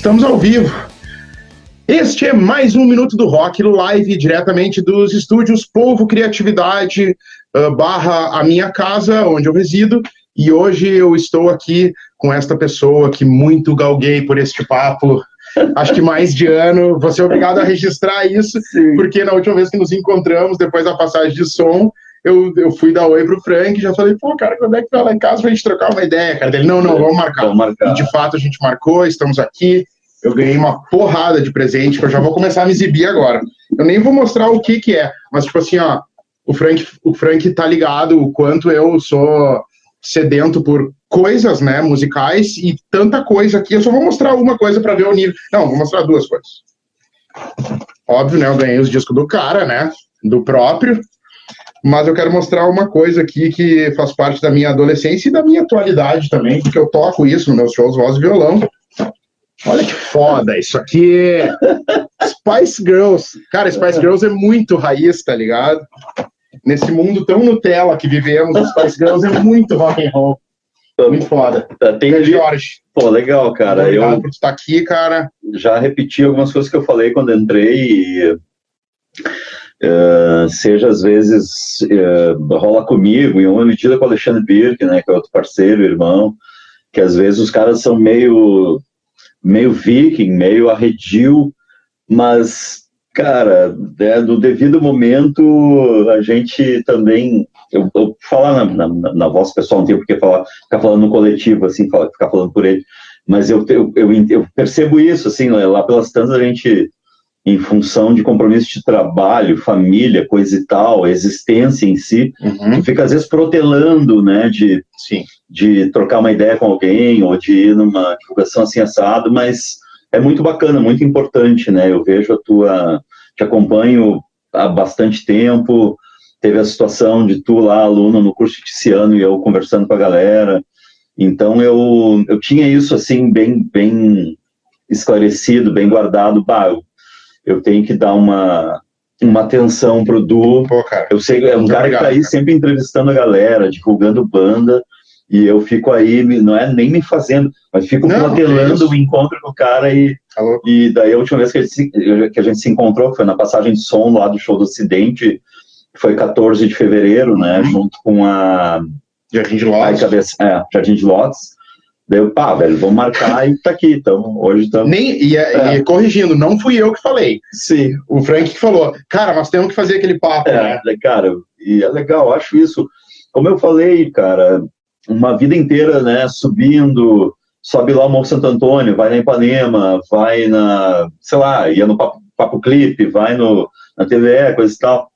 Estamos ao vivo. Este é mais um Minuto do Rock live diretamente dos estúdios Povo Criatividade uh, barra a minha casa, onde eu resido. E hoje eu estou aqui com esta pessoa que muito galguei por este papo. Acho que mais de ano. Vou ser obrigado a registrar isso, Sim. porque na última vez que nos encontramos, depois da passagem de som, eu, eu fui dar oi pro Frank, já falei, pô, cara, quando é que vai lá em casa pra gente trocar uma ideia, cara? Ele, não, não, vamos marcar. vamos marcar. E de fato a gente marcou, estamos aqui. Eu ganhei uma porrada de presente que eu já vou começar a me exibir agora. Eu nem vou mostrar o que que é, mas tipo assim, ó, o Frank, o Frank tá ligado o quanto eu sou sedento por coisas, né, musicais e tanta coisa aqui. Eu só vou mostrar uma coisa para ver o nível. Não, vou mostrar duas coisas. Óbvio, né, eu ganhei os discos do cara, né, do próprio. Mas eu quero mostrar uma coisa aqui que faz parte da minha adolescência e da minha atualidade também, porque eu toco isso nos meus shows voz e violão. Olha que foda isso aqui. Spice Girls. Cara, Spice Girls é muito raiz, tá ligado? Nesse mundo tão Nutella que vivemos, Spice Girls é muito rock and roll. Muito foda. Tem ali... Jorge. Pô, legal, cara. Obrigado eu por estar aqui, cara. Já repeti algumas coisas que eu falei quando entrei e Uh, seja às vezes uh, rola comigo, em uma medida com o Alexandre Birk, né, que é outro parceiro, irmão, que às vezes os caras são meio, meio viking, meio arredio, mas, cara, é, no devido momento a gente também, eu, eu falar na, na, na, voz pessoal, não tem porque falar, ficar falando no coletivo, assim, falar, ficar falando por ele, mas eu, eu, eu, eu percebo isso, assim, lá pelas tantas a gente em função de compromisso de trabalho, família, coisa e tal, existência em si, uhum. que fica às vezes protelando, né, de, Sim. de trocar uma ideia com alguém ou de ir numa divulgação assim assado, mas é muito bacana, muito importante, né, eu vejo a tua, te acompanho há bastante tempo, teve a situação de tu lá, aluno no curso de ano e eu conversando com a galera, então eu, eu tinha isso assim bem, bem esclarecido, bem guardado, bah, eu eu tenho que dar uma, uma atenção pro Du. Pô, cara, eu sei, é um cara obrigado, que tá aí cara. sempre entrevistando a galera, divulgando banda, e eu fico aí, não é nem me fazendo, mas fico protelando o encontro com o cara e, e daí a última vez que a, gente, que a gente se encontrou, foi na passagem de som lá do show do Ocidente, foi 14 de fevereiro, né, uhum. junto com a... Jardim de Lotes. É, Jardim de Lotes. Daí eu, pá, velho, vamos marcar e tá aqui. Então, hoje estamos. Nem, e, é. e, corrigindo, não fui eu que falei. Sim. O Frank que falou, cara, nós temos que fazer aquele papo, é, né? Cara, e é legal, acho isso. Como eu falei, cara, uma vida inteira, né, subindo, sobe lá o Morro Santo Antônio, vai na Ipanema, vai na, sei lá, ia no Papo, Papo Clipe, vai no, na TVE, coisa e tal.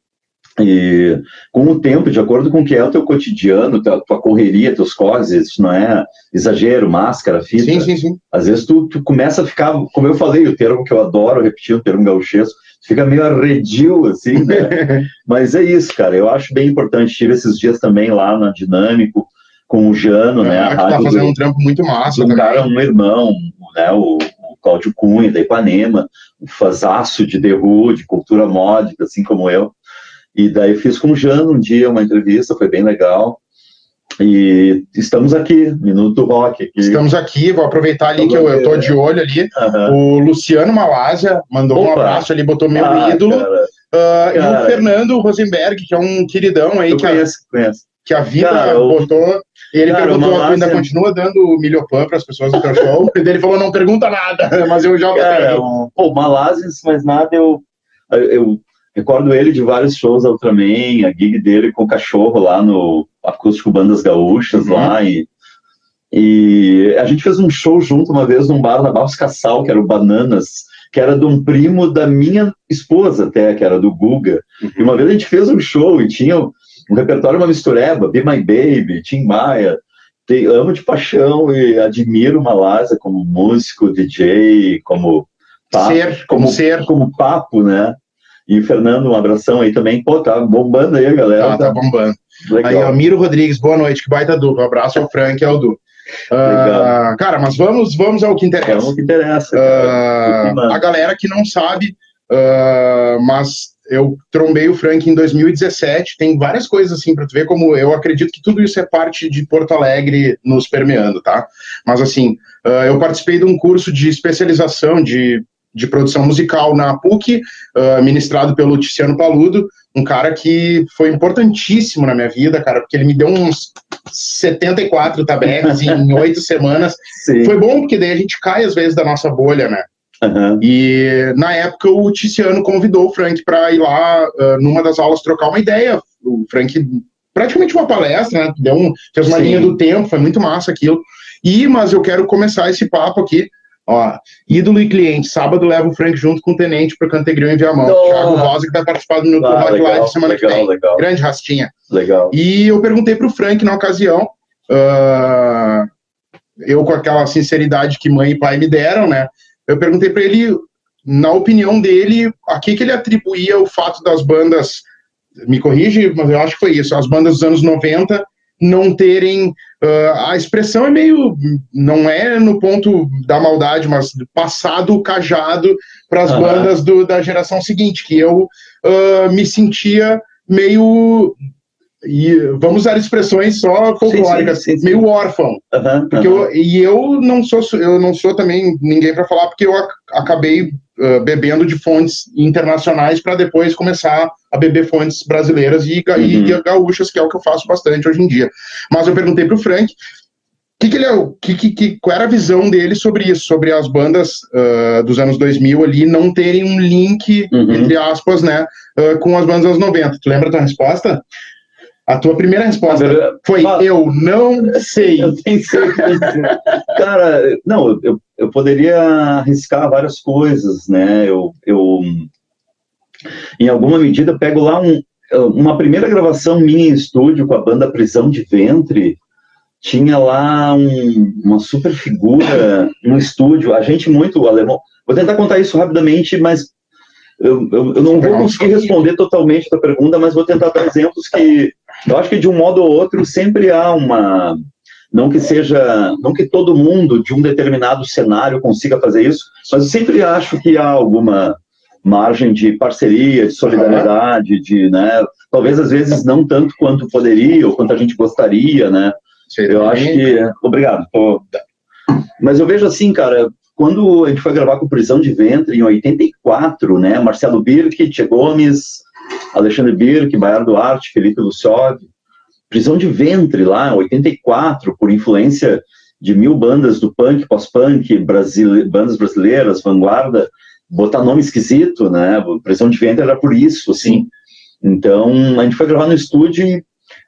E com o tempo, de acordo com o que é o teu cotidiano, tua, tua correria, teus isso não é exagero, máscara, fita. Sim, sim, sim. Às vezes tu, tu começa a ficar, como eu falei, o termo que eu adoro repetir, o termo gauchesco, fica meio arredio, assim, né? Mas é isso, cara, eu acho bem importante. Tive esses dias também lá na Dinâmico, com o Jano, é, né? A tá fazendo do, um trampo muito massa. Um cara, um irmão, né? O, o Cláudio Cunha, da Ipanema, um fazaço de derru, de cultura módica, assim como eu. E daí fiz com o Jano um dia uma entrevista, foi bem legal. E estamos aqui, Minuto Rock. Estamos aqui, vou aproveitar ali que eu, tô de olho ali. Uhum. O Luciano Malásia mandou Opa. um abraço ali, botou meu ah, ídolo. Uh, e o Fernando Rosenberg, que é um queridão aí. Eu que conheço, a, conheço. Que a vida cara, botou. E ele cara, perguntou, Malásia... ainda continua dando milhopan para as pessoas do teu show? e ele falou, não pergunta nada, mas eu já cara, Pô, Malásia, mais nada, eu, eu Recordo ele de vários shows da Ultraman, a gig dele com o cachorro lá no Acústico Bandas Gaúchas uhum. lá. E, e a gente fez um show junto uma vez num bar na Barros Cassal, que era o Bananas, que era de um primo da minha esposa até, que era do Guga. Uhum. E uma vez a gente fez um show e tinha um repertório, uma mistureba, Be My Baby, Tim Maia. Te, amo de paixão e admiro Malásia como músico, DJ, como papo, ser, como, como ser, como papo, né? E Fernando, um abração aí também. Pô, tá bombando aí, galera. Tá, tá bombando. Legal. Aí, Amiro Rodrigues, boa noite, que baita dupla. Um abraço ao Frank e ao Du. Uh, cara, mas vamos, vamos ao que interessa. Vamos ao que interessa. Uh, a galera que não sabe, uh, mas eu trombei o Frank em 2017. Tem várias coisas assim para tu ver como eu acredito que tudo isso é parte de Porto Alegre nos permeando, tá? Mas assim, eu participei de um curso de especialização de, de produção musical na PUC, uh, ministrado pelo Tiziano Paludo, um cara que foi importantíssimo na minha vida, cara, porque ele me deu uns 74 tabecas em oito semanas. Sim. Foi bom porque daí a gente cai às vezes da nossa bolha, né? Uhum. E na época o Tiziano convidou o Frank para ir lá uh, numa das aulas trocar uma ideia. O Frank, praticamente uma palestra, né? Deu um, fez uma Sim. linha do tempo, foi muito massa aquilo. E, mas eu quero começar esse papo aqui. Ó, ídolo e cliente, sábado leva o Frank junto com o tenente para Cantegrão em Viamão. Oh. Thiago Rosa, que vai participar do Minuto ah, Live semana legal, que vem. Legal. Grande rastinha. Legal. E eu perguntei para o Frank na ocasião, uh, eu com aquela sinceridade que mãe e pai me deram, né? eu perguntei para ele, na opinião dele, a que, que ele atribuía o fato das bandas, me corrige, mas eu acho que foi isso, as bandas dos anos 90 não terem uh, a expressão é meio não é no ponto da maldade, mas passado o cajado para as uhum. bandas do, da geração seguinte, que eu uh, me sentia meio e vamos usar expressões só folclóricas, sim, sim, sim, meio órfão. Uhum, porque uhum. Eu, e eu não sou eu não sou também ninguém para falar porque eu acabei uh, bebendo de fontes internacionais para depois começar a beber fontes brasileiras e, uhum. e, gaúchas, que é o que eu faço bastante hoje em dia. Mas eu perguntei para o Frank que, que ele é, que, que, que, qual era a visão dele sobre isso, sobre as bandas uh, dos anos 2000 ali não terem um link, uhum. entre aspas, né, uh, com as bandas dos anos 90. Tu lembra a tua resposta? A tua primeira resposta foi eu não sei. Eu pensei Cara, não, eu, eu poderia arriscar várias coisas, né? Eu, eu em alguma medida pego lá um, uma primeira gravação minha em estúdio com a banda Prisão de Ventre. Tinha lá um, uma super figura no estúdio, a gente muito alemão. Vou tentar contar isso rapidamente, mas eu, eu, eu não vou conseguir responder totalmente a pergunta, mas vou tentar dar exemplos que eu acho que de um modo ou outro sempre há uma não que seja, não que todo mundo de um determinado cenário consiga fazer isso, mas eu sempre acho que há alguma margem de parceria, de solidariedade, de, né, talvez às vezes não tanto quanto poderia ou quanto a gente gostaria, né? Eu acho que, obrigado. Mas eu vejo assim, cara, quando a gente foi gravar com Prisão de Ventre em 84, né, Marcelo Birk, Tia Gomes, Alexandre Birk, Baiar Duarte, Felipe Luciov, Prisão de Ventre lá, 84, por influência de mil bandas do punk, pós-punk, Brasil, bandas brasileiras, vanguarda, botar nome esquisito, né? Prisão de Ventre era por isso, assim. Então, a gente foi gravar no estúdio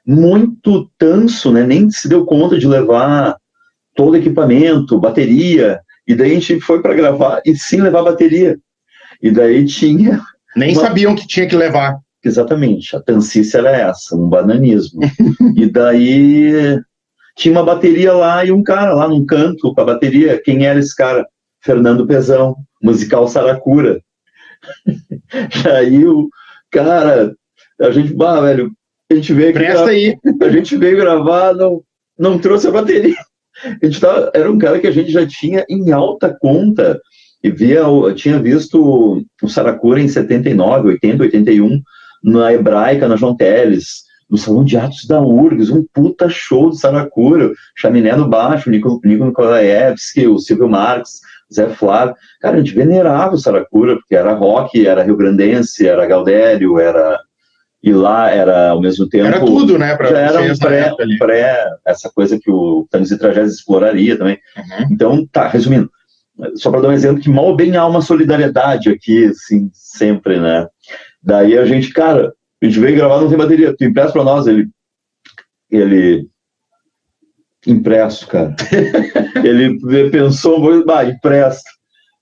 muito tanso, né? Nem se deu conta de levar todo o equipamento, bateria, e daí a gente foi para gravar e sim levar bateria. E daí tinha. Nem uma... sabiam que tinha que levar. Exatamente, a tancice era essa, um bananismo. e daí tinha uma bateria lá e um cara lá num canto com a bateria. Quem era esse cara? Fernando Pezão, musical Saracura. e aí o cara, a gente, bah, velho, a gente veio. Presta aí. A gente veio gravar, não, não trouxe a bateria. A gente tava, era um cara que a gente já tinha em alta conta e via, tinha visto o Saracura em 79, 80, 81, na Hebraica, na João Teles, no Salão de Atos da URGS, um puta show do Saracura, Chaminé no baixo, Nico, Nico Nikolaevski, o Silvio Marques, Zé Flávio. Cara, a gente venerava o Saracura, porque era rock, era rio-grandense, era Gaudério, era e lá era ao mesmo tempo. Era tudo, né? já era um pré, pré, essa coisa que o Tânis e Tragédias exploraria também. Uhum. Então, tá, resumindo, só para dar um exemplo que mal ou bem há uma solidariedade aqui, assim, sempre, né? Daí a gente, cara, a gente veio gravar, não tem bateria, tu empresta para nós, ele. Ele. Impresso, cara. ele pensou, bah, empresta.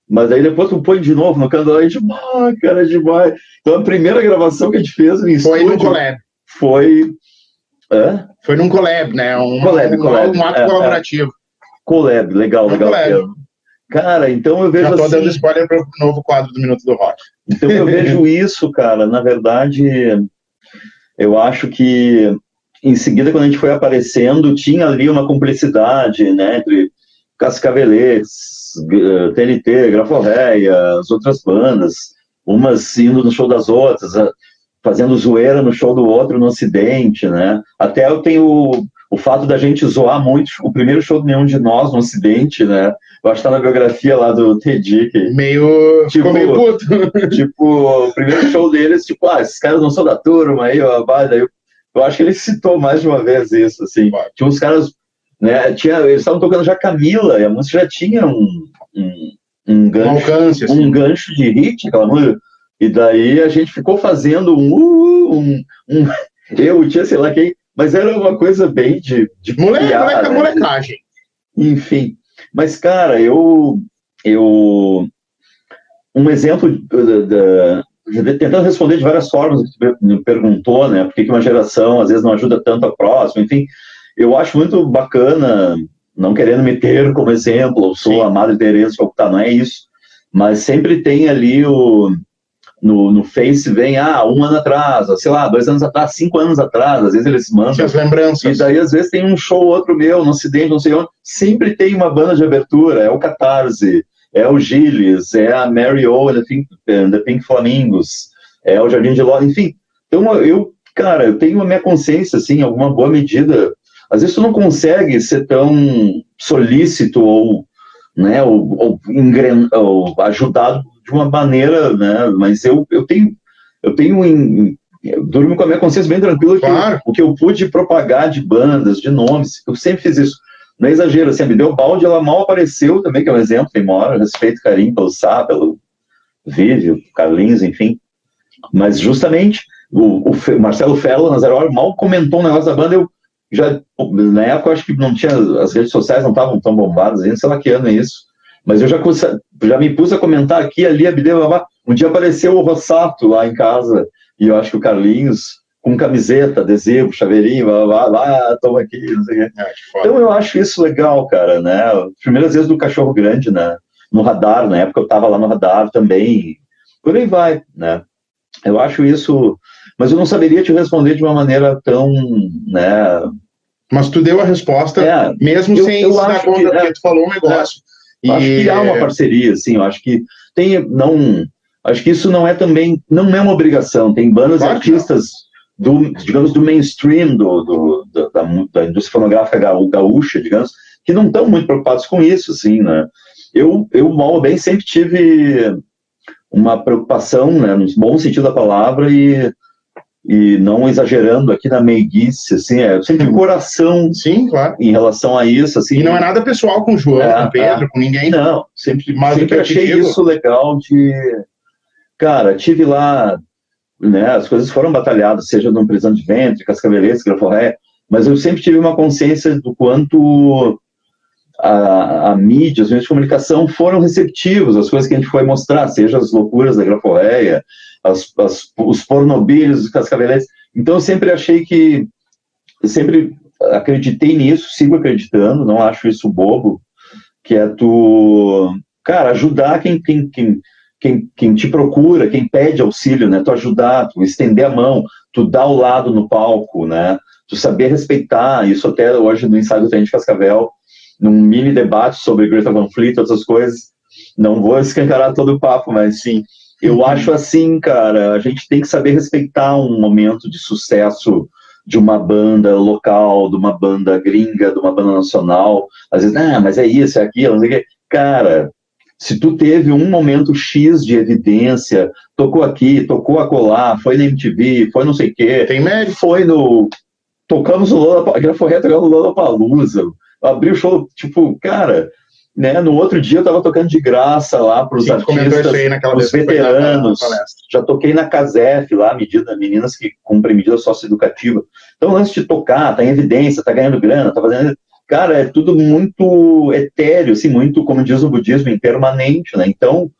Mas aí depois tu põe de novo no canto, a gente, ah, cara, é demais. Então a primeira gravação que a gente fez em Foi no collab. Foi. Hã? Foi num collab, né? Um, collab, um, collab. um ato é, colaborativo. É. Collab, legal, legal. Collab. Cara, então eu vejo. Já tô assim, dando spoiler para o novo quadro do Minuto do Rock. Então eu vejo isso, cara. Na verdade, eu acho que em seguida, quando a gente foi aparecendo, tinha ali uma cumplicidade, né, entre Cascaveletes, TNT, Graforreia, as outras bandas, umas indo no show das outras, fazendo zoeira no show do outro no Ocidente, né? Até eu tenho o, fato da gente zoar muito o primeiro show de nenhum de nós no Ocidente, né? Eu acho que tá na biografia lá do Teddy. Meio. Tipo, meio puto. tipo, o primeiro show deles, tipo, ah, esses caras não são da turma aí, ó, daí eu, eu acho que ele citou mais de uma vez isso, assim. Tinha uns caras, né? Tinha, eles estavam tocando já Camila, e a música já tinha um, um, um gancho, um, alcance, assim. um gancho de hit, aquela música. E daí a gente ficou fazendo um, um, um eu tinha sei lá quem, mas era uma coisa bem de, de Moleque, piada, né? molecagem. Enfim, mas cara, eu eu um exemplo da, tentando responder de várias formas que você me perguntou, né? Por que uma geração às vezes não ajuda tanto a próxima, enfim, eu acho muito bacana, não querendo me ter como exemplo, eu sou Sim. a Madre Teresa não é isso, mas sempre tem ali o no, no Face vem, ah, um ano atrás, sei lá, dois anos atrás, cinco anos atrás, às vezes eles mandam. As lembranças. E daí, às vezes, tem um show outro meu, no Ocidente, não sei onde, sempre tem uma banda de abertura, é o Catarse, é o Gilles, é a Mary O, the Pink, the Pink Flamingos, é o Jardim de Ló, enfim. Então, eu, cara, eu tenho a minha consciência, assim, alguma boa medida. Às vezes tu não consegue ser tão solícito ou, né, ou, ou, ou ajudado de uma maneira, né? Mas eu, eu tenho, eu tenho em, eu durmo com a minha consciência bem tranquila claro. que o que eu pude propagar de bandas, de nomes, eu sempre fiz isso. Não é exagero, assim, a Bideu Balde, ela mal apareceu também, que é um exemplo, tem maior respeito, carinho pelo Sá, pelo Vive, Carlinhos, enfim. Mas justamente o, o Marcelo Fello, Nazaré, mal comentou um negócio da banda, eu já, na época, eu acho que não tinha, as redes sociais não estavam tão bombadas ainda, sei lá que ano é isso. Mas eu já, já me pus a comentar aqui, ali, a Um dia apareceu o Rossato lá em casa, e eu acho que o Carlinhos, com camiseta, adesivo, chaveirinho, lá, lá toma aqui, não sei o quê. Ah, então eu acho isso legal, cara, né? Primeiras vezes do Cachorro Grande, né? No radar, na época eu tava lá no radar também, por aí vai, né? Eu acho isso, mas eu não saberia te responder de uma maneira tão, né? Mas tu deu a resposta, é, eu, sem eu se dar conta, que, porque é, tu falou um negócio. É, e... Acho que há uma parceria, assim, eu acho que tem, não, acho que isso não é também, não é uma obrigação, tem bandas claro artistas do, digamos, do mainstream do, do da, da, indústria fonográfica gaúcha, digamos, que não estão muito preocupados com isso, assim, né? Eu, eu mal bem, sempre tive uma preocupação, né, no bom sentido da palavra, e e não exagerando aqui na meiguice, assim, é sempre coração Sim, claro. em relação a isso, assim. E não é nada pessoal com o João, é, com o Pedro, é. com ninguém. Não, sempre, Mas sempre achei isso legal de... Cara, tive lá, né, as coisas foram batalhadas, seja no prisão de ventre, cascaveletes, graforré, mas eu sempre tive uma consciência do quanto a, a, mídia, os meios de comunicação foram receptivos às coisas que a gente foi mostrar, seja as loucuras da graforreia, as, as, os pornobilhos, os cascaveletes. Então, eu sempre achei que, sempre acreditei nisso, sigo acreditando, não acho isso bobo, que é tu, cara, ajudar quem, quem, quem, quem, quem te procura, quem pede auxílio, né? Tu ajudar, tu estender a mão, tu dar o lado no palco, né? Tu saber respeitar, isso até hoje no ensaio do de Cascavel, num mini debate sobre Greta Van todas essas coisas, não vou escancarar todo o papo, mas sim, eu acho assim, cara, a gente tem que saber respeitar um momento de sucesso de uma banda local, de uma banda gringa, de uma banda nacional. Às vezes, ah, mas é isso, é aquilo, não sei o quê. Cara, se tu teve um momento X de evidência, tocou aqui, tocou acolá, foi na MTV, foi não sei o quê. Tem mérito. Foi no... Tocamos o Lola, aquela foi tocando o Lola Palusa, abriu o show, tipo, cara, né? No outro dia eu estava tocando de graça lá para os artistas, os veteranos. Já toquei na Casef lá, medida meninas que cumprem medida socioeducativa. Então, antes de tocar, tá em evidência, tá ganhando grana, tá fazendo. Cara, é tudo muito etéreo, assim, muito, como diz o budismo, impermanente, né? Então,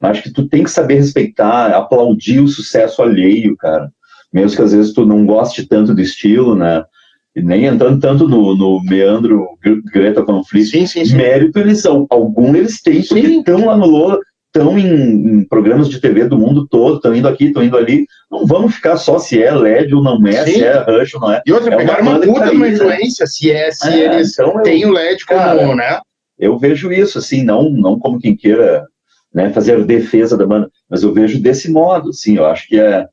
acho que tu tem que saber respeitar, aplaudir o sucesso alheio, cara. Mesmo que às vezes tu não goste tanto do estilo, né? E nem entrando tanto no, no meandro Greta Fleet, sim, sim, sim. mérito eles são, algum eles têm, porque estão lá no Lola, estão em, em, programas de TV do mundo todo, estão indo aqui, estão indo ali, não vamos ficar só se é LED ou não é, sim. se é Rush ou não é. E outra, é pegaram uma, uma puta tá uma influência, se é, se é, eles então têm o LED como, cara, né? Eu vejo isso, assim, não, não como quem queira né, fazer defesa da banda, mas eu vejo desse modo, assim, eu acho que é,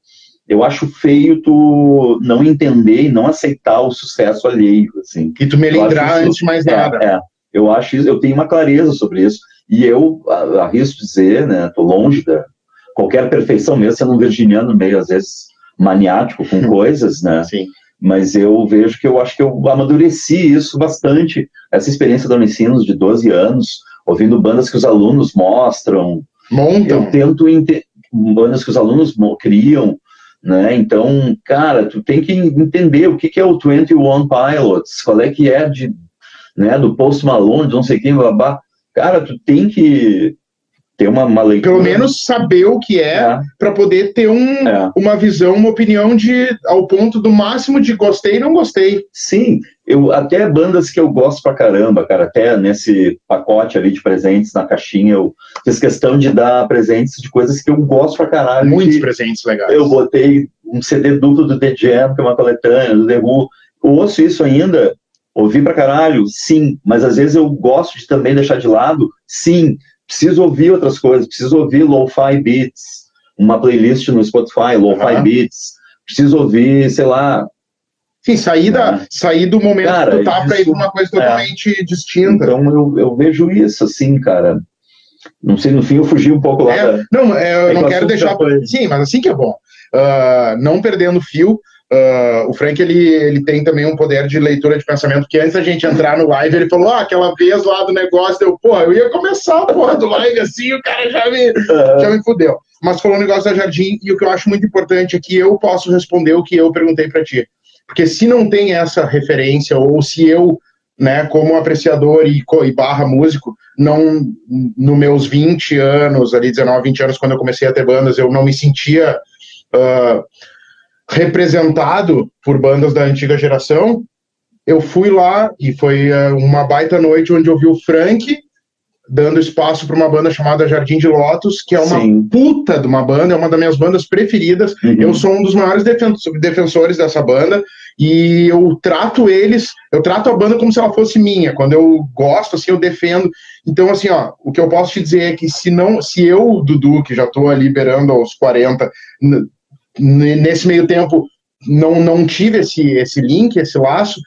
eu acho feio tu não entender e não aceitar o sucesso alheio, assim. E tu melindrar antes de mais é, nada. É, eu acho isso, eu tenho uma clareza sobre isso, e eu arrisco dizer, né, tô longe da qualquer perfeição mesmo, sendo um virginiano meio, às vezes, maniático com coisas, né, Sim. mas eu vejo que eu acho que eu amadureci isso bastante, essa experiência da Unicinos de 12 anos, ouvindo bandas que os alunos mostram, Montam. eu tento ente- bandas que os alunos criam, né? Então, cara, tu tem que entender o que, que é o 21 Pilots, qual é que é de, né, do Post Malone, de não sei quem, blá. Cara, tu tem que ter uma, uma leitura. Pelo menos saber o que é, É, para poder ter um, é. uma visão, uma opinião de ao ponto do máximo de gostei e não gostei. Sim, eu até bandas que eu gosto pra caramba, cara, até nesse pacote ali de presentes na caixinha, eu fiz questão de dar presentes de coisas que eu gosto pra caralho. Muitos presentes legais. eu botei um CD duplo do The Jam, que é uma coletânea, do The Who. Ouço isso ainda, ouvi pra caralho, sim, mas às vezes eu gosto de também deixar de lado, sim, preciso ouvir outras coisas, preciso ouvir lo-fi beats, uma playlist no Spotify, lo-fi Aham. beats, preciso ouvir, sei lá, Sim, sair, da, É. sair do momento Cara, que tu tá pra ir isso- pra uma coisa totalmente distinta. Então eu, eu vejo isso, assim, cara. Não sei, no fim eu fugi um pouco lá É, da. não, é, eu É não quero deixar. Sim, mas assim que é bom. Ah, não perdendo fio. Ah, o Frank ele, ele tem também um poder de leitura de pensamento que antes da gente entrar no live ele falou ah, aquela vez lá do negócio eu porra eu ia começar a porra do live assim o cara já me já me fudeu. Mas falou um negócio da Jardim e o que eu acho muito importante é que eu posso responder o que eu perguntei pra ti. Porque se não tem essa referência ou se eu né, como apreciador e, e barra músico, não, nos meus 20 anos, ali 19, 20 anos, quando eu comecei a ter bandas, eu não me sentia ah, representado por bandas da antiga geração, eu fui lá e foi ah, uma baita noite onde eu vi o Frank dando espaço para uma banda chamada Jardim de Lotus, que é uma Sim. puta de uma banda, é uma das minhas bandas preferidas, Uhum. eu sou um dos maiores defen- defensores dessa banda e eu trato eles, eu trato a banda como se ela fosse minha. Quando eu gosto, assim, eu defendo. Então, assim, ó, o que eu posso te dizer é que se não, se eu, Dudu, que já tô ali beirando aos 40, n- n- nesse meio tempo não, não tive esse, esse link, esse laço,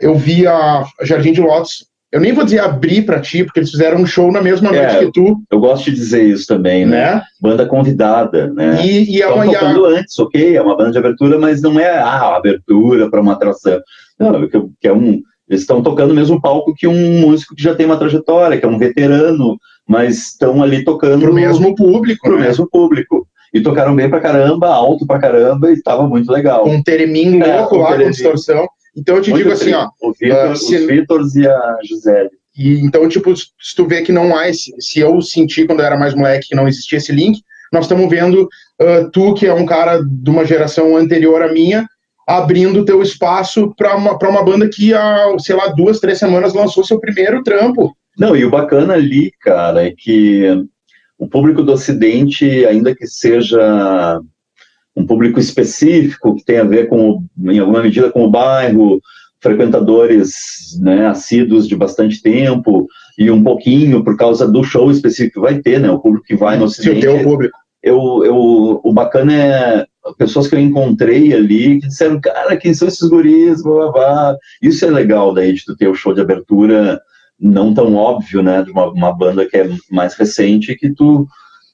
eu vi a Jardim de Lotus. Eu nem vou dizer abrir pra ti, porque eles fizeram um show na mesma noite É, que tu, Eu gosto de dizer isso também, né? né? Banda convidada, né? E, e é Estão a- tocando antes, ok? É uma banda de abertura, mas não é ah, abertura para uma atração. Não, que, que é um. Eles estão tocando o mesmo palco que um músico que já tem uma trajetória, que é um veterano, mas estão ali tocando pro mesmo público, pro né? mesmo público. E tocaram bem pra caramba, alto pra caramba, e estava muito legal. com um tereminho É, louco lá, com distorção. Então eu te Muito digo assim, ó, O Vitor, ah, se- Os Vitors e a Gisele. e então, tipo, se tu vê que não há esse, se eu senti quando eu era mais moleque que não existia esse link, nós estamos vendo ah, tu, que é um cara de uma geração anterior à minha, abrindo teu espaço para uma, pra uma banda que há, sei lá, duas, três semanas lançou seu primeiro trampo. Não, e o bacana ali, cara, é que o público do Ocidente, ainda que seja um público específico, que tem a ver com, em alguma medida, com o bairro, frequentadores né, assíduos de bastante tempo, e um pouquinho por causa do show específico que vai ter, né? O público que vai no o Ocidente. teu público. eu, eu, o bacana é pessoas que eu encontrei ali que disseram, cara, quem são esses guris, blá, blá, blá. Isso é legal daí de tu ter o show de abertura não tão óbvio, né, de uma, uma banda que é mais recente, que tu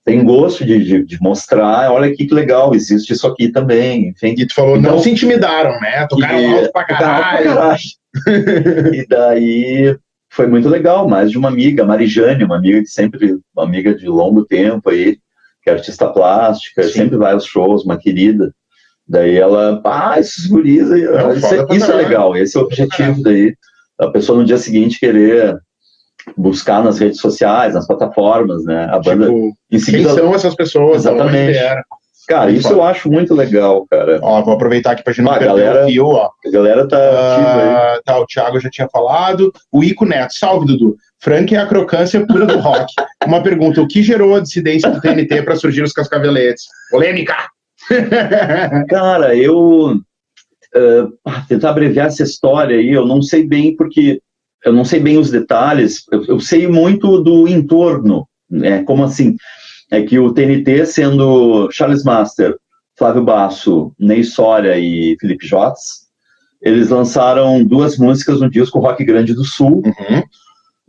tem gosto de, de, de mostrar, olha aqui que legal, existe isso aqui também, enfim. E tu falou, Então- não se intimidaram, né? Tocaram E- alto pra tocaram alto pra caralho. caralho. e daí foi muito legal, mais de uma amiga, Marijane, uma amiga que sempre, uma amiga de longo tempo aí, que é artista plástica, Sim. sempre vai aos shows, uma querida. Daí ela, ah, esses guris aí, isso, é, isso é caralho. legal, esse é o objetivo daí. A pessoa no dia seguinte querer buscar nas redes sociais, nas plataformas, né? A banda Tipo, em quem seguida. são essas pessoas? Exatamente. Cara, isso eu acho muito legal, cara. Ó, vou aproveitar aqui pra gente não Ah, perder galera- o fio, ó. A galera tá ativa aí. Ah, tá, o Thiago já tinha falado. O Ico Neto, salve, Dudu. Frank é a crocância pura do rock. Uma pergunta: o que gerou a dissidência do TNT para surgir os cascaveletes? Polêmica! Cara, eu ah, tentar abreviar essa história aí, eu não sei bem porque eu não sei bem os detalhes. Eu, eu sei muito do entorno, É, como assim? É que o TNT, sendo Charles Master, Flávio Basso, Ney Soria e Felipe Jotes, eles lançaram duas músicas no disco Rock Grande do Sul. Uhum.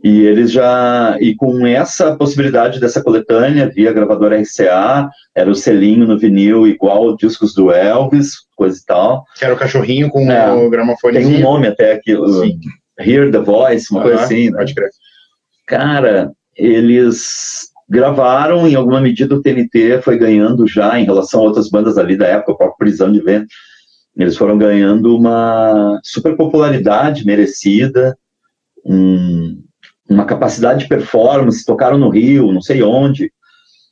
E eles já. E com essa possibilidade dessa coletânea, via gravadora RCA, era o selinho no vinil igual aos discos do Elvis, coisa e tal. Que era o cachorrinho com é, o gramofone. Tem um nome até aqui, Hear the Voice, uma coisa assim. Né? Pode crer. Cara, eles gravaram, em alguma medida o TNT foi ganhando já em relação a outras bandas ali da época, a própria Prisão de Vento. Eles foram ganhando uma super popularidade merecida, um, uma capacidade de performance, tocaram no Rio, não sei onde,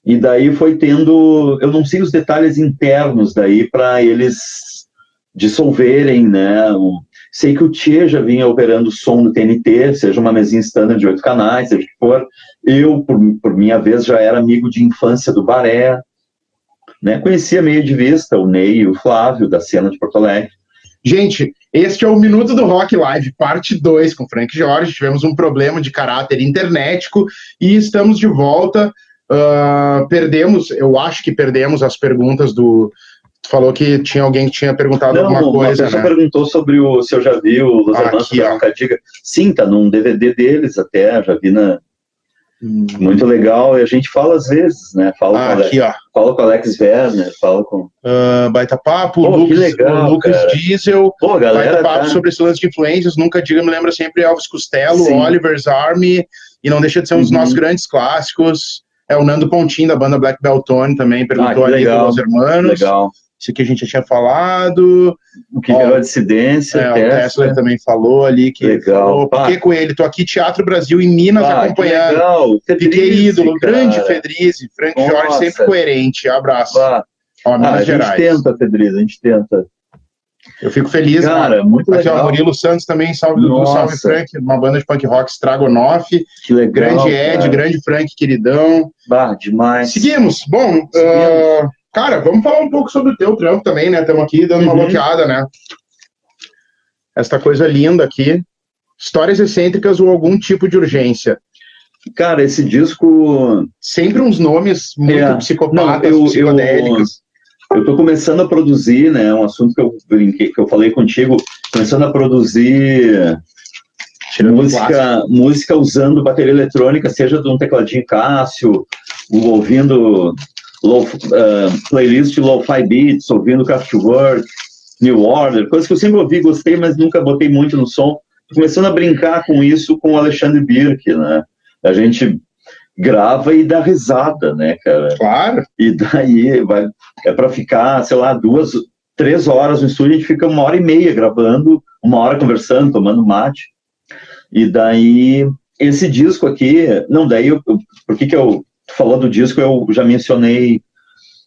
e daí foi tendo, eu não sei os detalhes internos daí para eles dissolverem, né? Sei que o Tia já vinha operando som no TNT, seja uma mesinha standard de oito canais, seja o que for. Eu, por, por minha vez, já era amigo de infância do Baré, né? Conhecia meio de vista o Ney e o Flávio, da cena de Porto Alegre. Gente, este é o Minuto do Rock Live, parte 2 com Frank Jorge. Tivemos um problema de caráter internetico e estamos de volta. Uh, perdemos, eu acho que perdemos as perguntas do. Tu falou que tinha alguém que tinha perguntado Não, alguma coisa. Uma pessoa né? perguntou sobre o se eu já vi o Los Hermanos Nunca Diga. Sim, tá num DVD deles até, já vi na. Muito legal, e a gente fala às vezes, né? Fala, ah, com, aqui, Alex, fala com o Alex Werner, fala com. Uh, baita papo, Pô, Lucas, legal, Lucas Diesel, Pô, galera, baita papo tá... sobre esse lance de influências, nunca diga, me lembra sempre Elvis Costello, Sim. Oliver's Army, e não deixa de ser um dos uhum. nossos grandes clássicos. É o Nando Pontinho, da banda Black Beltone, também perguntou ah, ali dos Hermanos. Legal. Isso aqui a gente já tinha falado. O que virou dissidência. É, Tesla. o Tesla também falou ali que. Legal. Falou, Fiquei com ele, tô aqui, Teatro Brasil em Minas ah, acompanhando. Legal. Fiquei ídolo, cara. grande Fedrize, Frank Nossa. Jorge sempre coerente. Abraço. Ah, Ó, Minas ah, Gerais. A gente tenta, Fedrize, a gente tenta. Eu fico feliz. Cara, mano. muito Aqui, legal. Ó, Murilo Santos também, salve do Salve Frank, uma banda de punk rock, Stragonoff. Que legal. Grande Ed, cara. grande Frank, queridão. Bah, demais. Seguimos. Bom, Seguimos. Uh, cara, vamos falar um pouco sobre o teu trampo também, né? Estamos aqui dando uma uhum. bloqueada, né? Esta coisa linda aqui. Histórias excêntricas ou algum tipo de urgência. Cara, esse disco. Sempre uns nomes muito é. psicopatas, Não, eu, psicodélicos. Eu estou começando a produzir, né? Um assunto que eu brinquei, que eu falei contigo, começando a produzir música, música usando bateria eletrônica, seja de um tecladinho Cássio, ouvindo low, uh, playlist Lo-Fi Beats, ouvindo Kraftwerk, New Order, coisas que eu sempre ouvi, gostei, mas nunca botei muito no som. Tô começando a brincar com isso com o Alexandre Birk, né? A gente grava e dá risada, né, cara? Claro. E daí vai, é para ficar, sei lá, duas, três horas no estúdio, a gente fica uma hora e meia gravando, uma hora conversando, tomando mate. E daí, esse disco aqui, não, daí, eu, por que que eu, falou do disco, eu já mencionei,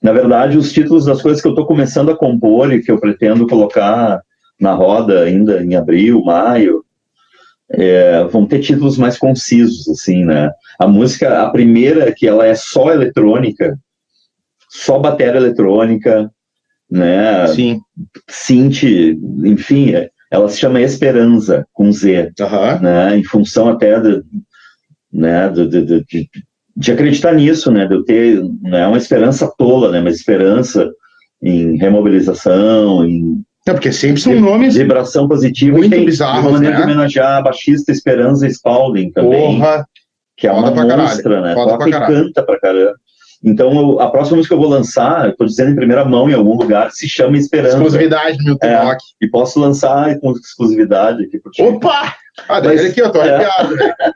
na verdade, os títulos das coisas que eu estou começando a compor e que eu pretendo colocar na roda ainda em abril, maio, é, vão ter títulos mais concisos, assim, né? A música, a primeira, que ela é só eletrônica, só bateria eletrônica, né? Sim. Synth, enfim, ela se chama Esperança, com Z, uhum. né? Em função até de, né, de, de, de acreditar nisso, né? De eu ter, não é uma esperança tola, né? Mas esperança em remobilização, em é, porque sempre são nomes. Vibração positiva. Muito bizarros, Uma maneira né? de homenagear a baixista Esperança Spalding também. Porra. Que é uma monstra, né? Foda Toca e canta pra caramba. Então, a próxima música que eu vou lançar, estou dizendo em primeira mão em algum lugar, se chama Esperança. Exclusividade no é, Rock. E posso lançar com exclusividade aqui ti. Opa! Ah, Mas, aqui, eu tô arrepiado. É,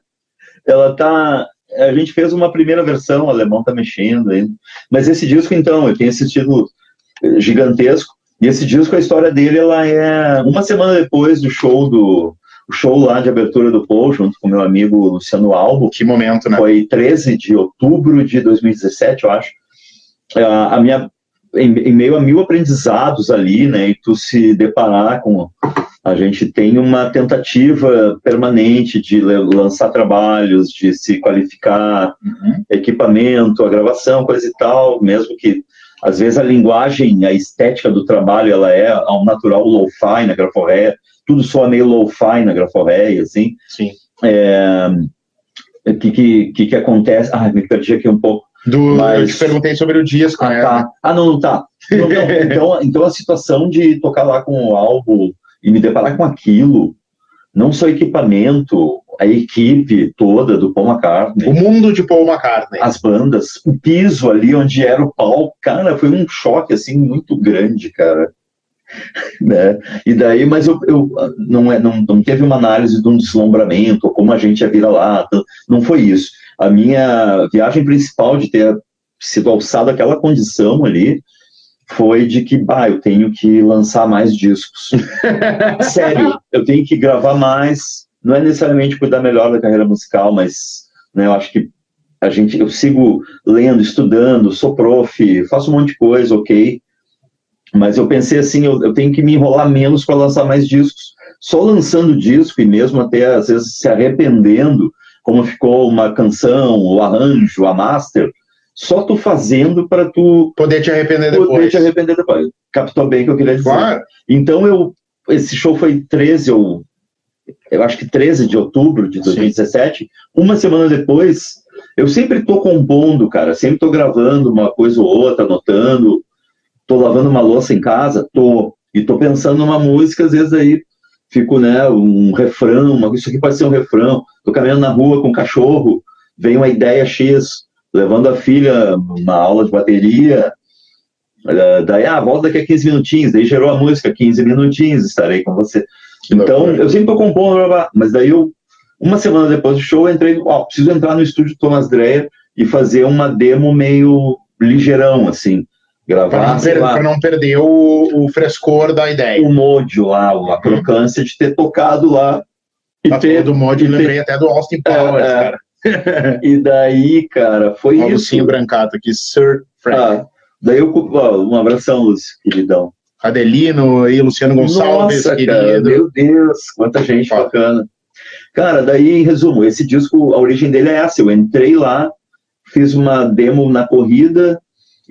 ela tá. A gente fez uma primeira versão, o alemão tá mexendo ainda. Mas esse disco, então, eu tenho esse título gigantesco. E esse disco, a história dele, ela é uma semana depois do show do show lá de abertura do Paul, junto com meu amigo Luciano Albo. Que momento, né? Foi 13 de outubro de 2017, eu acho. A minha, em, em meio a mil aprendizados ali, né, e tu se deparar com a gente tem uma tentativa permanente de lançar trabalhos, de se qualificar, uhum. equipamento, a gravação, coisa e tal, mesmo que às vezes a linguagem, a estética do trabalho, ela é ao natural low-fi na graforreia, tudo soa meio low-fi na graforreia, assim. Sim. É, o que, que, que, que acontece? Ah, me perdi aqui um pouco. Do, Mas... Eu te perguntei sobre o disco, ah, né? Tá. Ah, não, não tá. Não, não. então, então a situação de tocar lá com o álbum e me deparar com aquilo, não só equipamento, a equipe toda do Paul McCartney. O mundo de Paul McCartney. As bandas, o piso ali onde era o palco, cara, foi um choque assim muito grande, cara. né? E daí, mas eu, eu não, é, não, não teve uma análise de um deslumbramento, como a gente ia vir lá, não foi isso. A minha viagem principal de ter sido alçado aquela condição ali foi de que, bah, eu tenho que lançar mais discos. Sério, eu tenho que gravar mais. Não é necessariamente cuidar melhor da carreira musical, mas né, eu acho que a gente, eu sigo lendo, estudando, sou prof, faço um monte de coisa, ok. Mas eu pensei assim, eu, eu tenho que me enrolar menos para lançar mais discos. Só lançando disco e mesmo até às vezes se arrependendo, como ficou uma canção, o arranjo, a master, só tu fazendo para tu poder te arrepender poder depois. te arrepender depois. Captou bem o que eu queria dizer. Claro. Então eu esse show foi 13 ou eu acho que 13 de outubro de 2017. Sim. Uma semana depois, eu sempre tô compondo, cara, sempre tô gravando uma coisa ou outra, anotando. Tô lavando uma louça em casa, tô e tô pensando numa música, às vezes aí fico, né, um refrão, isso aqui pode ser um refrão. Tô caminhando na rua com um cachorro, vem uma ideia X, levando a filha uma aula de bateria, daí, ah, volta daqui a 15 minutinhos, daí gerou a música, 15 minutinhos, estarei com você. Então, eu sempre tô compondo, mas daí eu, uma semana depois do show, eu entrei, ó, preciso entrar no estúdio Thomas Dreyer e fazer uma demo meio ligeirão, assim, gravar, para não, não, perder o, o, frescor da ideia. O modio lá, a crocância de ter tocado lá. E tá ter, do eu lembrei até do Austin Powers, é, cara. e daí, cara, foi Ó, isso. Lucinho Brancato aqui, Sir Frank. Ah, daí eu, um abração, Lúcio, queridão. Adelino e Luciano Gonçalves, Nossa, querido. Cara, meu Deus, quanta gente bacana. Cara, daí, em resumo, esse disco, a origem dele é essa. Eu entrei lá, fiz uma demo na corrida,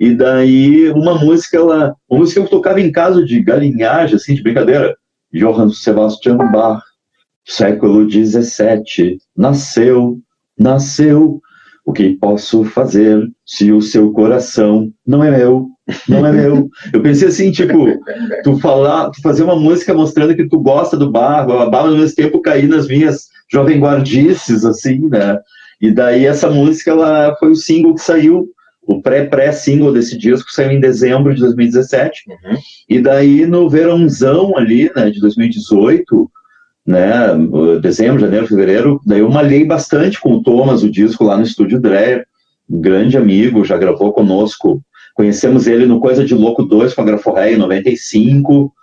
e daí uma música, ela, uma música que eu tocava em casa de galinhagem, assim, de brincadeira. Johann Sebastian Bach, século XVII, nasceu nasceu. O que posso fazer se o seu coração não é meu? Não é meu. Eu pensei assim, tipo, tu falar, tu fazer uma música mostrando que tu gosta do bar, mas ao mesmo tempo cair nas minhas jovem guardices, assim, né? E daí essa música, ela foi o single que saiu, o pré-pré-single desse disco saiu em dezembro de 2017. Uhum. E daí no verãozão ali, né, de 2018, né, dezembro, janeiro, fevereiro, daí eu malhei bastante com o Thomas, o disco lá no estúdio Dreyer, um grande amigo, já gravou conosco, conhecemos ele no Coisa de Louco 2 com a Graforré em 95,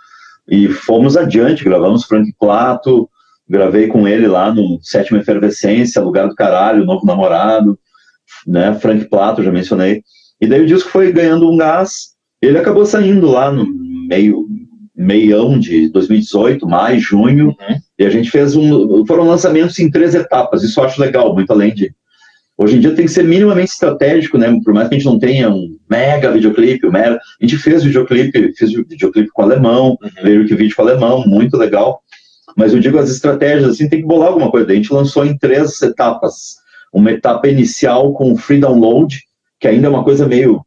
e fomos adiante, gravamos Frank Plato, gravei com ele lá no Sétima Efervescência, Lugar do Caralho, Novo Namorado, né, Frank Plato, já mencionei, e daí o disco foi ganhando um gás, ele acabou saindo lá no meio, meião de 2018, maio, junho, uhum. e a gente fez um. Foram lançamentos em três etapas, isso eu acho legal, muito além de. Hoje em dia tem que ser minimamente estratégico, né? Por mais que a gente não tenha um mega videoclipe, um mega... a gente fez videoclipe, fez videoclipe com alemão, uhum. veio que vídeo com alemão, muito legal. Mas eu digo as estratégias, assim, tem que bolar alguma coisa. A gente lançou em três etapas. Uma etapa inicial com free download, que ainda é uma coisa meio